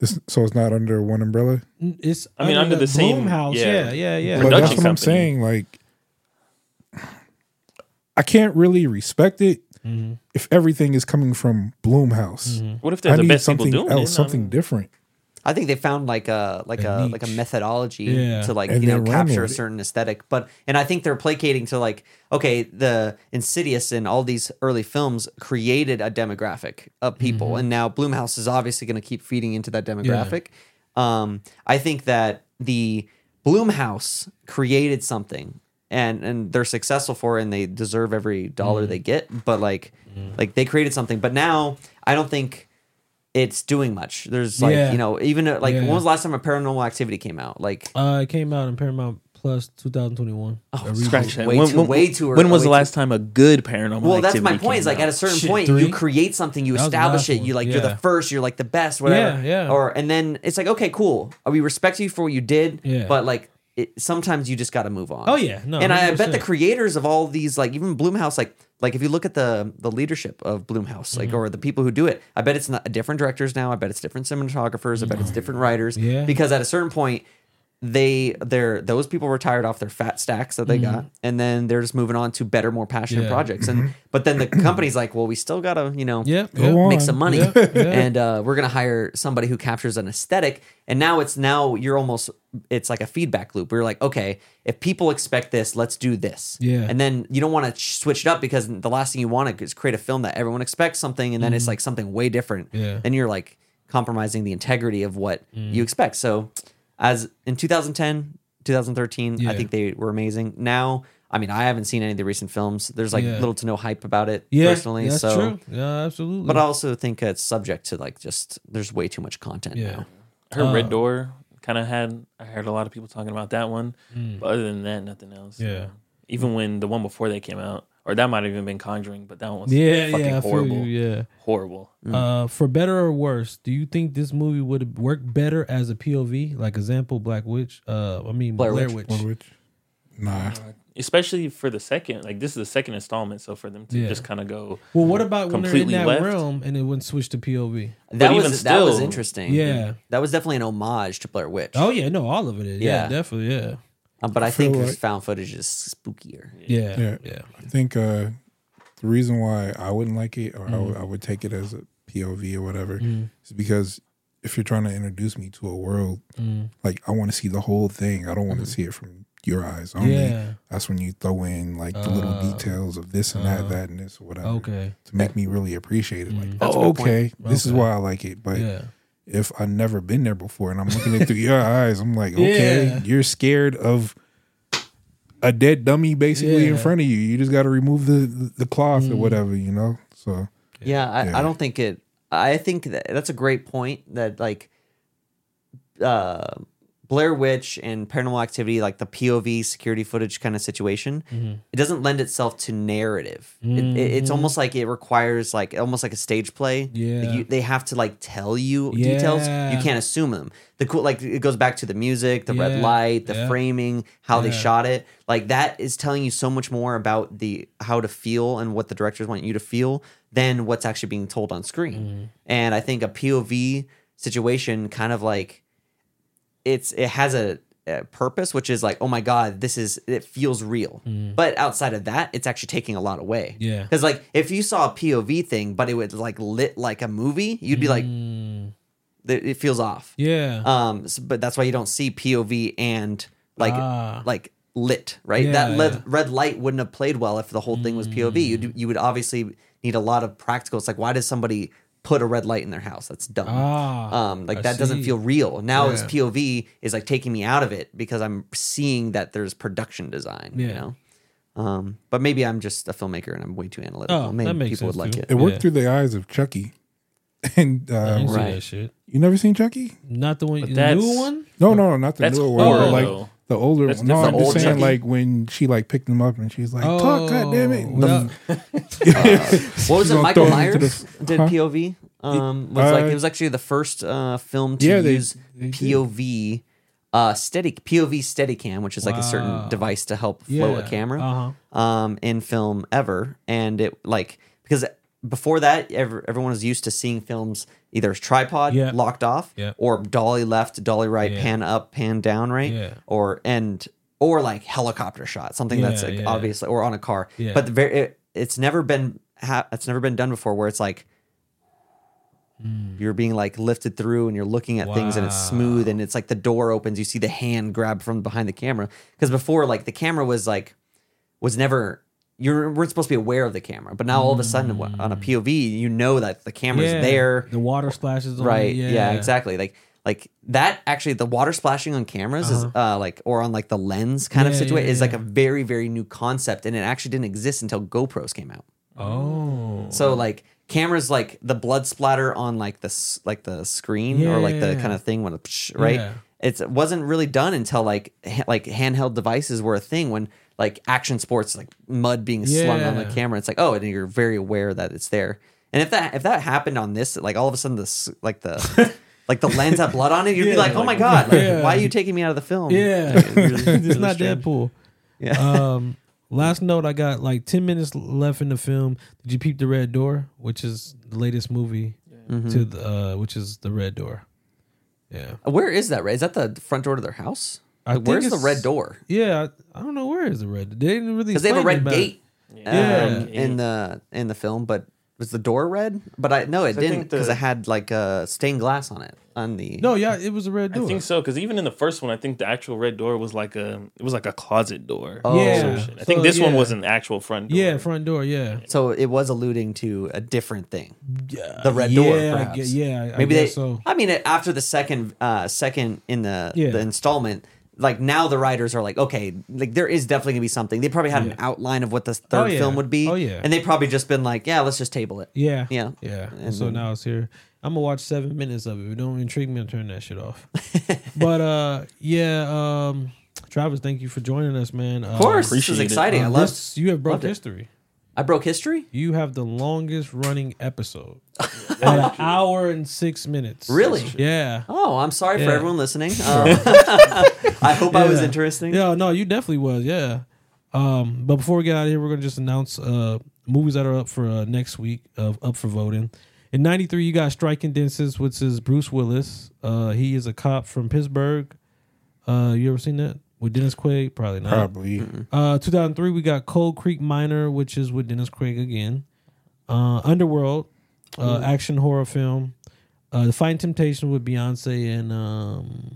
It's- so it's not under one umbrella. It's I mean, under the same- house. yeah. Yeah, yeah, yeah. But that's Production what I'm saying. Like, I can't really respect it Mm-hmm. if everything is coming from Blumhouse. What if I there's the need best people something doing else, it? something different. I think they found like a like A a, like a methodology Yeah. to like And you know then run capture a certain aesthetic. But and I think they're placating to like okay, the Insidious and all these early films created a demographic of people, Mm-hmm. and now Blumhouse is obviously going to keep feeding into that demographic. Um, I think that the Blumhouse created something. And, and they're successful for it and they deserve every dollar Mm-hmm. they get but like like they created something but now i don't think it's doing much. There's like Yeah. you know even uh, like Yeah. when was the last time a Paranormal Activity came out? Like Uh, it came out in Paramount Plus 2021. Oh, Scratch that. way when, too when, way too early. When was the last time a good paranormal? Activity? Well, that's my point. Is came like at a certain Shit, point, three? you create something, you That establish it. one. You like you're the first, you're like the best, whatever. Yeah, yeah. Or and then it's like okay, cool. We respect you for what you did. Yeah. But like. It, sometimes you just got to move on. Oh, yeah. No, and I, I bet the creators of all these, like even Blumhouse, like like if you look at the the leadership of Blumhouse, like Mm-hmm. or the people who do it, I bet it's not different directors now. I bet it's different cinematographers. I bet it's different writers. Yeah. Because at a certain point, they they're those people retired off their fat stacks that they got, and then they're just moving on to better, more passionate Mm-hmm. Yeah. projects. And but then the company's like, well, we still gotta you know Yep, Go yep. make some money, Yeah, yeah. and uh, we're gonna hire somebody who captures an aesthetic. And now it's now you're almost it's like a feedback loop. We're like, okay, if people expect this, let's do this. Yeah. And then you don't want to switch it up because the last thing you want to is create a film that everyone expects something, and then it's like something way different. Mm-hmm. Yeah. Mm. Then you're like compromising the integrity of what you expect. So as in 2010, 2013, Yeah. I think they were amazing. Now, I mean, I haven't seen any of the recent films. There's like Yeah. little to no hype about it Yeah, personally. that's so true. Yeah, absolutely. but I also think it's subject to like just there's way too much content Yeah. now. I heard Uh, Red Door kind of had. I heard a lot of people talking about that one, but other than that, nothing else. Mm. Yeah. Even when the one before they came out, or that might have even been Conjuring, but that one was yeah, fucking yeah, I feel horrible. you, yeah. Horrible. Uh, for better or worse, do you think this movie would work better as a POV? Like example, Black Witch. Uh, I mean Blair Blair, Witch. Witch. Blair Witch. Nah. Especially for the second, like this is the second installment, so for them to Yeah. just kind of go. Well, what about when they're in that left? realm and it wouldn't switch to POV? That But was even that was interesting. Yeah. that was definitely an homage to Blair Witch. Oh yeah, no, all of it is. Yeah, Yeah. definitely. Yeah, Um, but I, feel think like- found footage is spookier. yeah, Yeah. yeah. I think uh, the reason why I wouldn't like it or I, Mm. would, would take it as a POV or whatever Mm. is because if you're trying to introduce me to a world, Mm. like I want to see the whole thing. I don't want to see it from your eyes only. Yeah. That's when you throw in like the little Uh, details of this and uh, that, that and this or whatever. okay. To make me really appreciate it. Like, oh, good point. okay, this is why I like it. But Yeah. If I've never been there before and I'm looking it through your eyes, I'm like, okay, Yeah. you're scared of a dead dummy basically in front of you. You just got to remove the the, the cloth or Mm. whatever, you know. So Yeah, I, Yeah. I don't think it. I think that that's a great point. That like, uh, Blair Witch and Paranormal Activity, like the POV security footage kind of situation, Mhm. it doesn't lend itself to narrative. It, it- it's Mhm. almost like it requires like almost like a stage play. Yeah. you, they have to like tell you details. You can't assume them. The cool like it goes back to the music, the Yeah. red light, the Yeah. framing, how they shot it. Like that is telling you so much more about the how to feel and what the directors want you to feel than what's actually being told on screen. Mm-hmm. And I think a POV situation kind of like it's it has a, a purpose, which is like, oh my god, this is it feels real. But outside of that, it's actually taking a lot away. Mm. Yeah. because like if you saw a POV thing, but it was like lit like a movie, you'd be like, Mm. "Th- it feels off. Yeah. Um, s- but that's why you don't see POV and like Ah. like lit, right? Yeah, that red, yeah. red light wouldn't have played well if the whole thing was POV. Mm. You you would obviously need a lot of practical. It's like why does somebody put a red light in their house? That's dumb. Ah, um, like I that doesn't see. feel real. Now this Yeah. POV is like taking me out of it because I'm seeing that there's production design. You Yeah. know. Um, but maybe I'm just a filmmaker and I'm way too analytical. Oh, maybe that makes people would sense, like too. it. it worked Yeah. through the eyes of Chucky. And I uh, didn't see right. that shit. you never seen Chucky? Not the one, But the that's- new one. No, no, not the That's newer one. horror, like though. The older That's one. No, I'm different. just Old saying Chucky? like when she like picked him up and she's like, "Talk, God damn it!" well, What was She's it? gonna Michael throw him into Myers the- did Huh? POV. Um, was like Uh, it was actually the first uh, film to Yeah, they- use they did. POV uh, steady POV Steadicam, which is like a Wow. certain device to help flow a camera uh-huh. um, in film ever. And it like because before that, ever, everyone was used to seeing films either as tripod Yeah. locked off Yeah. or dolly left, dolly right, Yeah. pan up, pan down, right, Yeah. or and or like helicopter shot, something that's like obviously or on a car. Yeah. But the very it, it's never been ha- it's never been done before where it's like hmm. you're being like lifted through and you're looking at things and it's smooth and it's like the door opens you see the hand grab from behind the camera because before like the camera was like was never you weren't supposed to be aware of the camera but now all of a sudden on a pov you know that the camera's Mm. Yeah, there The water splashes on right it. yeah. Exactly like like that actually the water splashing on cameras is uh like or on like the lens kind of Uh-huh. Yeah, situation yeah, is like yeah. a very very new concept and it actually didn't exist until gopros came out Oh. so like cameras like the blood splatter on like the s- like the screen or like the Yeah. kind of thing when it psh, right Yeah. it's, it wasn't really done until like ha- like handheld devices were a thing when like action sports like mud being slung on the Yeah. camera it's like oh and you're very aware that it's there and if that if that happened on this like all of a sudden this like the like the lens had blood on it you'd be Yeah. like oh my god like, Yeah. why are you taking me out of the film Yeah, Like, really- it's really not strange. Deadpool. yeah Um, last note, I got like ten minutes left in the film. Did you peep the Red Door, which is the latest movie Mm-hmm. to the, uh, which is the Red Door? Yeah, where is that right is that the front door to their house I Like, where's the red door yeah. I, I don't know where is the red. They didn't really because they have a red gate Yeah. um, in the in the film but was the door red but i no it didn't because it had like uh stained glass on it on the No, yeah, it was a red door. I think so because even in the first one, I think the actual red door was like a it was like a closet door. Oh. Yeah. some. I think So, this one was an actual front door. Yeah, front door. Yeah, so it was alluding to a different thing yeah. the red yeah, door I perhaps. gue- yeah, I maybe guess they so. i mean after the second uh second in the Yeah. the installment like now the writers are like okay like there is definitely gonna be something they probably had an outline of what the third Oh, yeah. film would be Oh, yeah. and they probably just been like yeah let's just table it Yeah, Yeah. yeah. And And so then- now it's here. I'm gonna watch seven minutes of it. If it don't intrigue me, I'll turn that shit off. but uh, yeah. Um, Travis, thank you for joining us, man. Uh, of course this is Appreciate it. exciting i uh, love this. You have broke loved it. history. i broke history You have the longest running episode at an hour and six minutes. Really? Yeah. Oh, I'm sorry for Yeah. everyone listening. Um, I hope I was Yeah. interesting. Yeah, no, you definitely was. Yeah. Um, but before we get out of here, we're gonna just announce uh movies that are up for uh, next week of up for voting. In '93, you got Striking Distance, which is Bruce Willis. Uh, he is a cop from Pittsburgh. Uh, you ever seen that with Dennis Quaid? Probably not. Probably. Uh, 2003, we got Cold Creek Manor, which is with Dennis Quaid again. Uh, Underworld, uh, action horror film. Uh, the Fighting Temptation with Beyonce and um,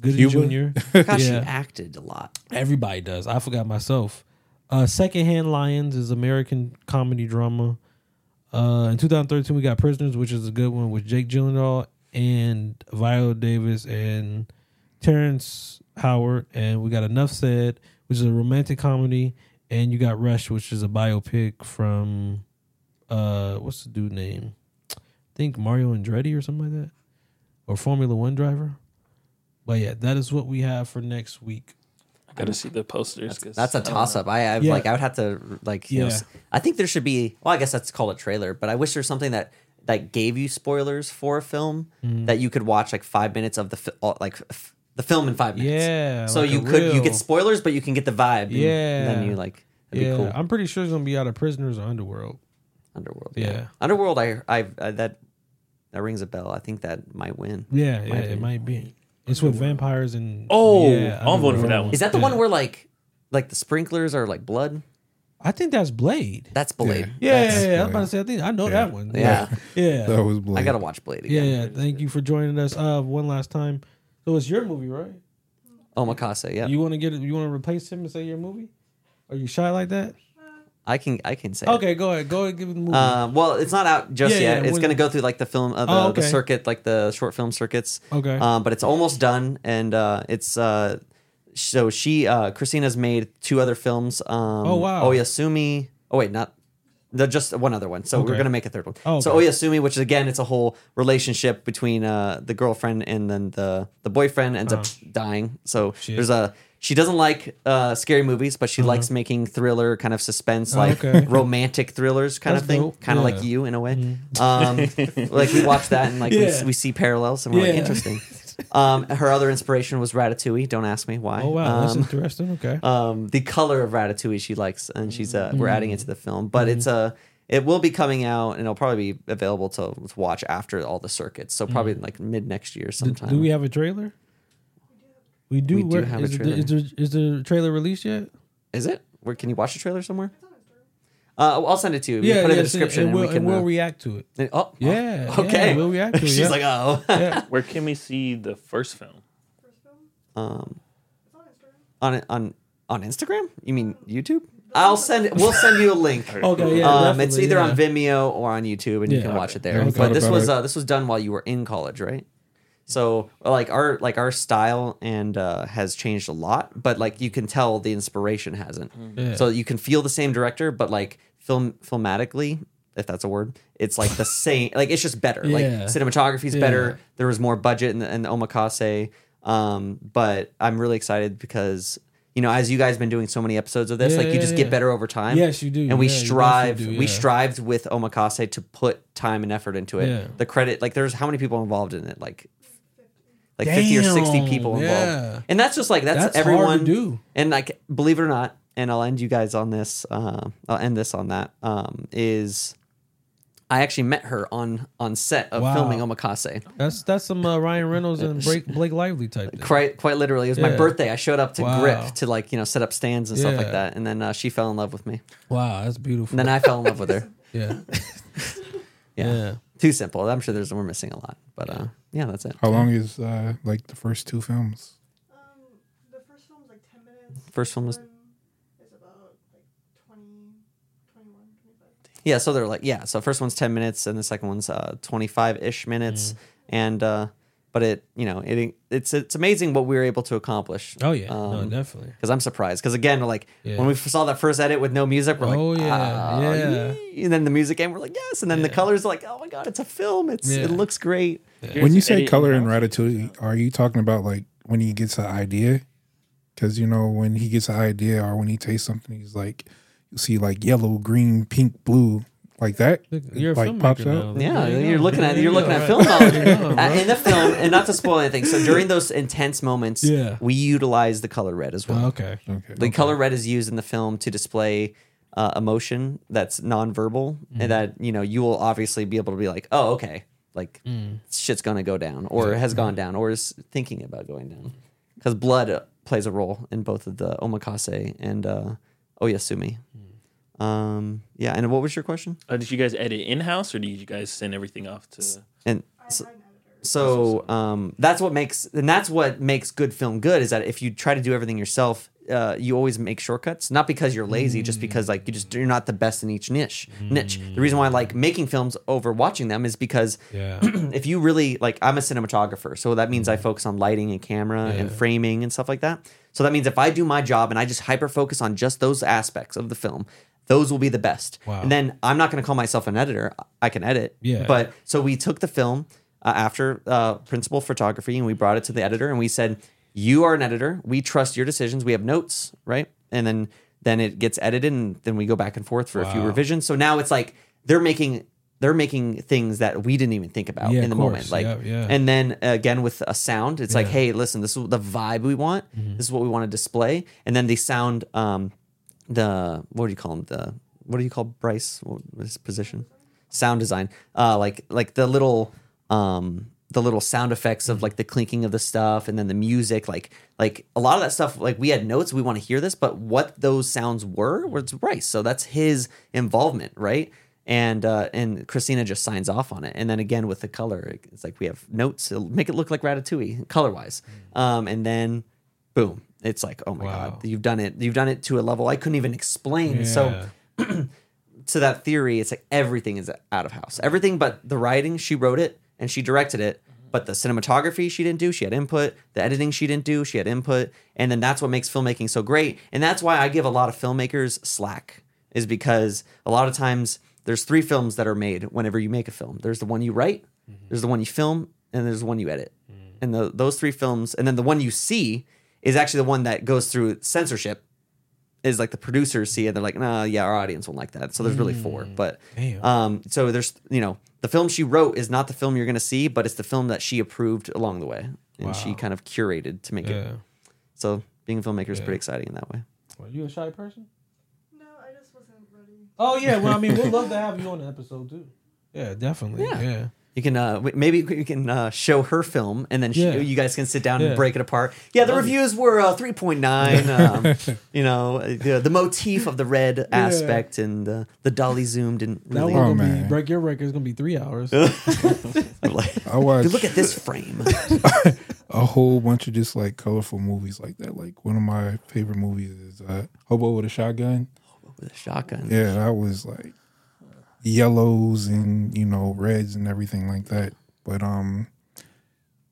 Goody Cuba? Jr. Gosh, she acted a lot. Everybody does. I forgot myself. Uh, Secondhand Lions is American comedy drama. Uh, in 2013, we got Prisoners, which is a good one with Jake Gyllenhaal and Viola Davis and Terrence Howard. And we got Enough Said, which is a romantic comedy. And you got Rush, which is a biopic from uh, what's the dude name? I think Mario Andretti or something like that, or Formula One driver. But yeah, that is what we have for next week. I gotta see the posters. That's a I don't toss know. up. I, I Yeah. like. I would have to like. You know, Yeah. s- I think there should be. Well, I guess that's called a trailer. But I wish there's something that that gave you spoilers for a film Mhm. that you could watch like five minutes of the fi- uh, like f- the film in five minutes. Yeah, So like you a could you get spoilers, but you can get the vibe. and Yeah. then you like. That'd yeah, be cool. I'm pretty sure it's gonna be out of Prisoners or Underworld. Underworld. Yeah. Underworld. I I, I that that rings a bell. I think that might win. Yeah, Might yeah, it might be. It's with vampires and Oh, yeah, I'm voting for that one. Is that the Yeah. one where like like the sprinklers are like blood? I think that's Blade. That's Blade. Yeah, That's yeah, yeah. I was about to say. I think I know that one. Yeah. yeah. That was Blade. I gotta watch Blade Yeah, again. yeah. Thank you for joining us. Uh, one last time. So it's your movie, right? Omakase. Yeah. You want to get it? You want to replace him and say your movie? Are you shy like that? I can I can say. it. Okay, go ahead. Go ahead. Give it the. Uh, well, it's not out just Yeah, yet. yeah, it's going to go through like the film, uh, the, Oh, the circuit, like the short film circuits. Okay. Um, but it's almost done, and uh, it's uh, so she uh, Christina's made two other films. Um, Oh, wow. Oyasumi. Oh wait, not. The, just one other one. So we're gonna make a third one. Oh, So okay. Oyasumi, which is again, it's a whole relationship between uh, the girlfriend and then the the boyfriend ends up Uh-huh. dying. So Shit. there's a she doesn't like uh, scary movies, but she likes making thriller kind of suspense, Oh, like okay. romantic thrillers kind That's of thing, kind of Yeah. like you in a way. Um, like we watch that and like we, Yeah. we see parallels and we're like interesting. Um, her other inspiration was Ratatouille. Don't ask me why. oh wow, that's Um, interesting. Okay. um, the color of Ratatouille she likes, and she's uh, we're adding it to the film. But Mm-hmm. it's a it will be coming out, and it'll probably be available to, watch after all the circuits. So probably like mid next year sometime. do we have a trailer? We do. We do Where- have a is, the- trailer. is, the, is the trailer released yet? Is it? Where can you watch the trailer somewhere? Uh, I'll send it to you. Yeah, Yeah, put it in the description, and, and, we'll, we can. and we'll uh, react to it. oh, oh, Yeah, okay. yeah, we'll react to it, She's yeah. like, oh. Yeah. Where can we see the first film? First um, on on on Instagram? You mean YouTube? I'll send it. We'll send you a link. Okay, yeah, Um, it's definitely, either on. Vimeo or on YouTube, and you Yeah. can watch it there. Never But this was uh, this was done while you were in college, right? So like our like our style and uh, has changed a lot, but like you can tell the inspiration hasn't. Yeah. So you can feel the same director, but like film filmatically, if that's a word, it's like the same. Like it's just better. Like Yeah. cinematography's Yeah. better. There was more budget in the, in the omakase. Um, but I'm really excited because you know, as you guys been doing so many episodes of this, Yeah, like you yeah, just yeah. get better over time. Yes, you do. And we Yeah, strive. definitely do, We yeah. strived with omakase to put time and effort into it. Yeah. The credit, like, there's how many people involved in it? Like, like 50 or 60 people involved. yeah. And that's just like that's, That's everyone do. And like believe it or not, and I'll end you guys on this uh I'll end this on that um is I actually met her on on set of Wow. filming Omakase. That's that's some uh, Ryan Reynolds and Blake, Blake Lively type. Thing. Quite quite literally. It was my birthday. I showed up to Wow. grip to like, you know, set up stands and stuff like that. And then uh, she fell in love with me. Wow, that's beautiful. And then I fell in love with her. yeah. Yeah. Yeah. Too simple. I'm sure there's we're missing a lot. But uh yeah, that's it. How long is uh, like the first two films? The first film's like 10 minutes. First film was is about like 20, 21, 25. Yeah, so they're like yeah. So first one's ten minutes, and the second one's uh, twenty five ish minutes, and uh, but it you know it it's it's amazing what we were able to accomplish. Oh yeah, no, definitely. Because I'm surprised. Because again, like Yeah. when we saw that first edit with no music, we're like, Oh, yeah, "Ah, yeah." yee." And then the music came, we're like, yes. And then the colors are like, oh my god, it's a film. It's Yeah. it looks great. When you say color in Ratatouille, are you talking about like when he gets an idea? Because you know when he gets an idea or when he tastes something, he's like, you see like yellow, green, pink, blue, like that. You're a like pops filmmaker out. now. Yeah, There you you're looking at you're looking at film knowledge There Uh, in the film, and not to spoil anything. So during those intense moments, Yeah. we utilize the color red as well. Oh, okay. Okay. The color red is used in the film to display uh, emotion that's nonverbal, Mm-hmm. and that you know you will obviously be able to be like, oh, okay, like Mm. shit's gonna go down, or has gone down, or is thinking about going down, because blood uh, plays a role in both of the omakase and uh, oyasumi. Mm. Um, yeah, and what was your question? Uh, did you guys edit in house or did you guys send everything off to? And so, so um, that's what makes and that's what makes good film good is that if you try to do everything yourself uh, you always make shortcuts not because you're lazy just because like you just you're not the best in each niche niche the reason why i like making films over watching them is because Yeah. if you really like i'm a cinematographer so that means i focus on lighting and camera and framing and stuff like that so that means if i do my job and i just hyper focus on just those aspects of the film those will be the best Wow. and then i'm not going to call myself an editor i can edit Yeah. but so we took the film uh, after uh, principal photography and we brought it to the editor and we said, "You are an editor. We trust your decisions. We have notes, right?" And then then it gets edited and then we go back and forth for a few revisions. So now it's like they're making they're making things that we didn't even think about Yeah, in the moment. Like, Yeah, yeah. and then again with a sound, it's like, hey, listen, this is the vibe we want. Mhm. This is what we want to display. And then the sound, um, the what do you call them? The what do you call Bryce? What was his position? Sound design. Uh, like like the little um the little sound effects of like the clinking of the stuff and then the music like like a lot of that stuff like we had notes we want to hear this but what those sounds were was Bryce so that's his involvement right and uh and Christina just signs off on it and then again with the color it's like we have notes it'll make it look like Ratatouille color wise um and then boom it's like oh my god you've done it you've done it to a level I couldn't even explain so to that theory, it's like everything is out of house. Everything but the writing, she wrote it and she directed it. But the cinematography she didn't do, she had input. The editing she didn't do, she had input. And then that's what makes filmmaking so great. And that's why I give a lot of filmmakers slack, is because a lot of times there's three films that are made whenever you make a film. There's the one you write, mm-hmm. there's the one you film, and there's the one you edit. Mm. And the, those three films, and then the one you see is actually the one that goes through censorship is like the producers see it, they're like, nah, yeah, our audience won't like that. So there's really four. But Damn. um, so there's you know, the film she wrote is not the film you're gonna see, but it's the film that she approved along the way. And she kind of curated to make Yeah. it. So being a filmmaker is Yeah. pretty exciting in that way. Are you a shy person? No, I just wasn't ready. Oh yeah, well I mean we'd love to have you on the episode too. Yeah, definitely. Yeah. Yeah. You can uh, maybe you can uh, show her film, and then sh- Yeah. you guys can sit down Yeah. and break it apart. Yeah, the reviews were uh, three point nine. Um, you know, uh, the, the motif of the red aspect and uh, the dolly zoom didn't That really. one Oh, gonna man. be break your record is gonna be three hours. I'm like, I watched Dude, look at this frame. a whole bunch of just like colorful movies like that. Like one of my favorite movies is uh, Hobo with a Shotgun. With a shotgun. Yeah, that was like yellows and you know reds and everything like that. But um,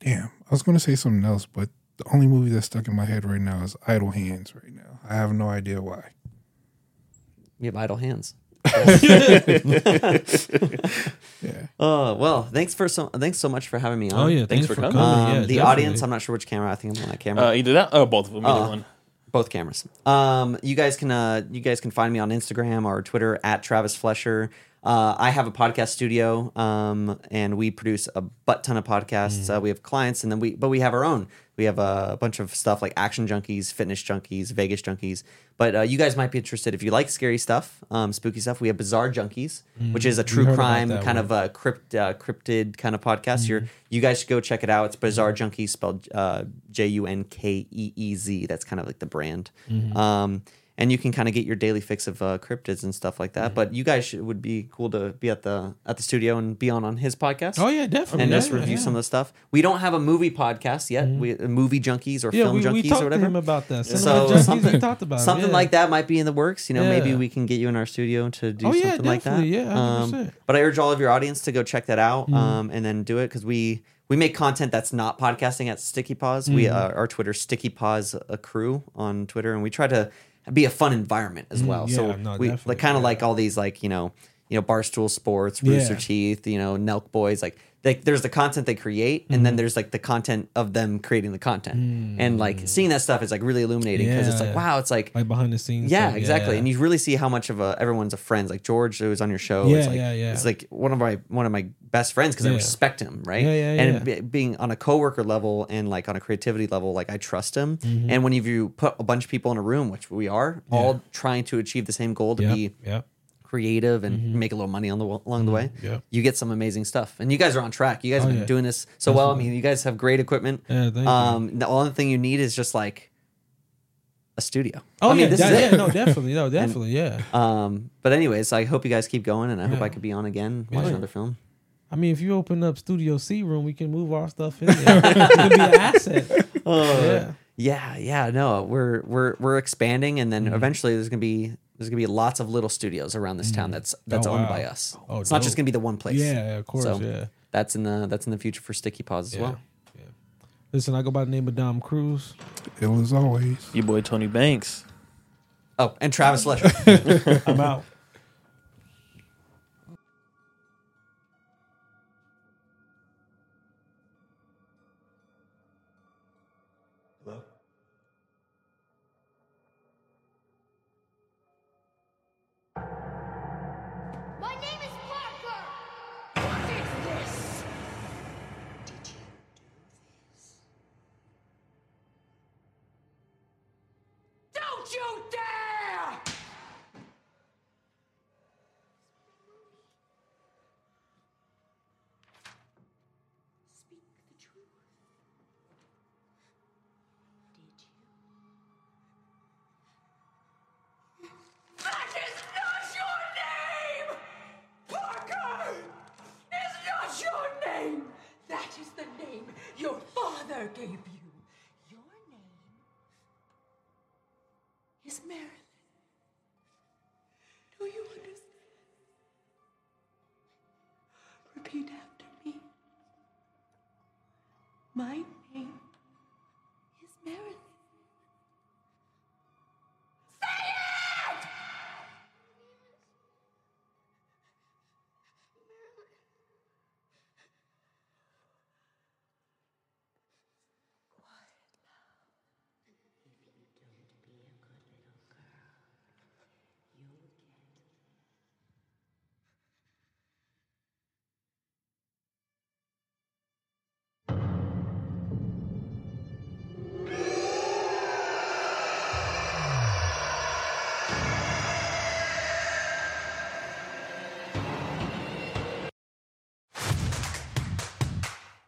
damn, I was gonna say something else, but the only movie that's stuck in my head right now is Idle Hands. Right now, I have no idea why. You have idle hands. Yeah. Oh well, thanks for so thanks so much for having me on. Oh, yeah, thanks for coming. Yeah, Um, the definitely. audience, I'm not sure which camera. I think I'm on that camera. Uh, either that or both of them. Either Uh, one. Both cameras. Um, you guys can uh, you guys can find me on Instagram or Twitter at Travis Flesher. Uh, I have a podcast studio, um, and we produce a butt ton of podcasts. Uh, we have clients, and then we but we have our own. We have a bunch of stuff like Action Junkies, Fitness Junkies, Vegas Junkies. But uh, you guys might be interested if you like scary stuff, um, spooky stuff. We have Bizarre Junkeez, which is a true crime kind one. of a crypt uh, cryptid kind of podcast. You're you guys should go check it out. It's Bizarre Junkeez spelled uh, J U N K E E Z. That's kind of like the brand. Mhm. Um, and you can kind of get your daily fix of uh, cryptids and stuff like that. But you guys should, would be cool to be at the at the studio and be on on his podcast. Oh, yeah, definitely. And Yeah, just review yeah. some of the stuff. We don't have a movie podcast yet. We uh, movie junkies or Yeah, film we- we junkies talked or to whatever. him about that. So something talked about it, something like that might be in the works. You know, maybe we can get you in our studio to do Oh, something like that. Yeah, 100%. but I urge all of your audience to go check that out Mhm. um, and then do it because we we make content that's not podcasting at Sticky Paws. We Mhm. uh, our Twitter Sticky Paws a crew on Twitter, and we try to be a fun environment as Mm, well. yeah, so no, we like kind of like all these like you know you know Barstool Sports, Rooster Yeah. Teeth, you know Nelk Boys, like. They, there's the content they create, and Mm-hmm. then there's like the content of them creating the content, and like seeing that stuff is like really illuminating because it's like Mm. Yeah. wow, it's like like behind the scenes. yeah, stuff, exactly. And you really see how much of a everyone's a friend. Like George, who was on your show. Yeah, it's like, yeah, yeah. It's like one of my one of my best friends because I respect him, right? Yeah, yeah, and yeah. be- being on a coworker level and like on a creativity level, like I trust him. Mhm. And when you put a bunch of people in a room, which we are, all trying to achieve the same goal to be yep. Creative and Mhm. make a little money on the along the Mhm, way, yep. you get some amazing stuff. And you guys are on track. You guys Oh, have been yeah. doing this so well. I mean, you guys have great equipment. Yeah, thank you. um, The only thing you need is just like a studio. Oh, I mean, yeah, this that- is yeah, no, definitely, no, And, definitely, yeah. Um, but anyways, I hope you guys keep going, and I hope I could be on again, watch Yeah. another film. I mean, if you open up Studio C room, we can move our stuff in there. it could be an asset. Oh, Yeah. yeah, yeah. No, we're we're we're expanding, and then Mhm. eventually there's gonna be there's gonna be lots of little studios around this town mm. that's that's Oh, owned wow. by us. Oh, it's not just dope. gonna be the one place. Yeah, of course, yeah. That's in the that's in the future for Sticky Paws as Yeah. well. Listen, I go by the name of Dom Cruze. Ill as always. Your boy Tonii Bankz. Oh, and Travis Flesher. I'm out.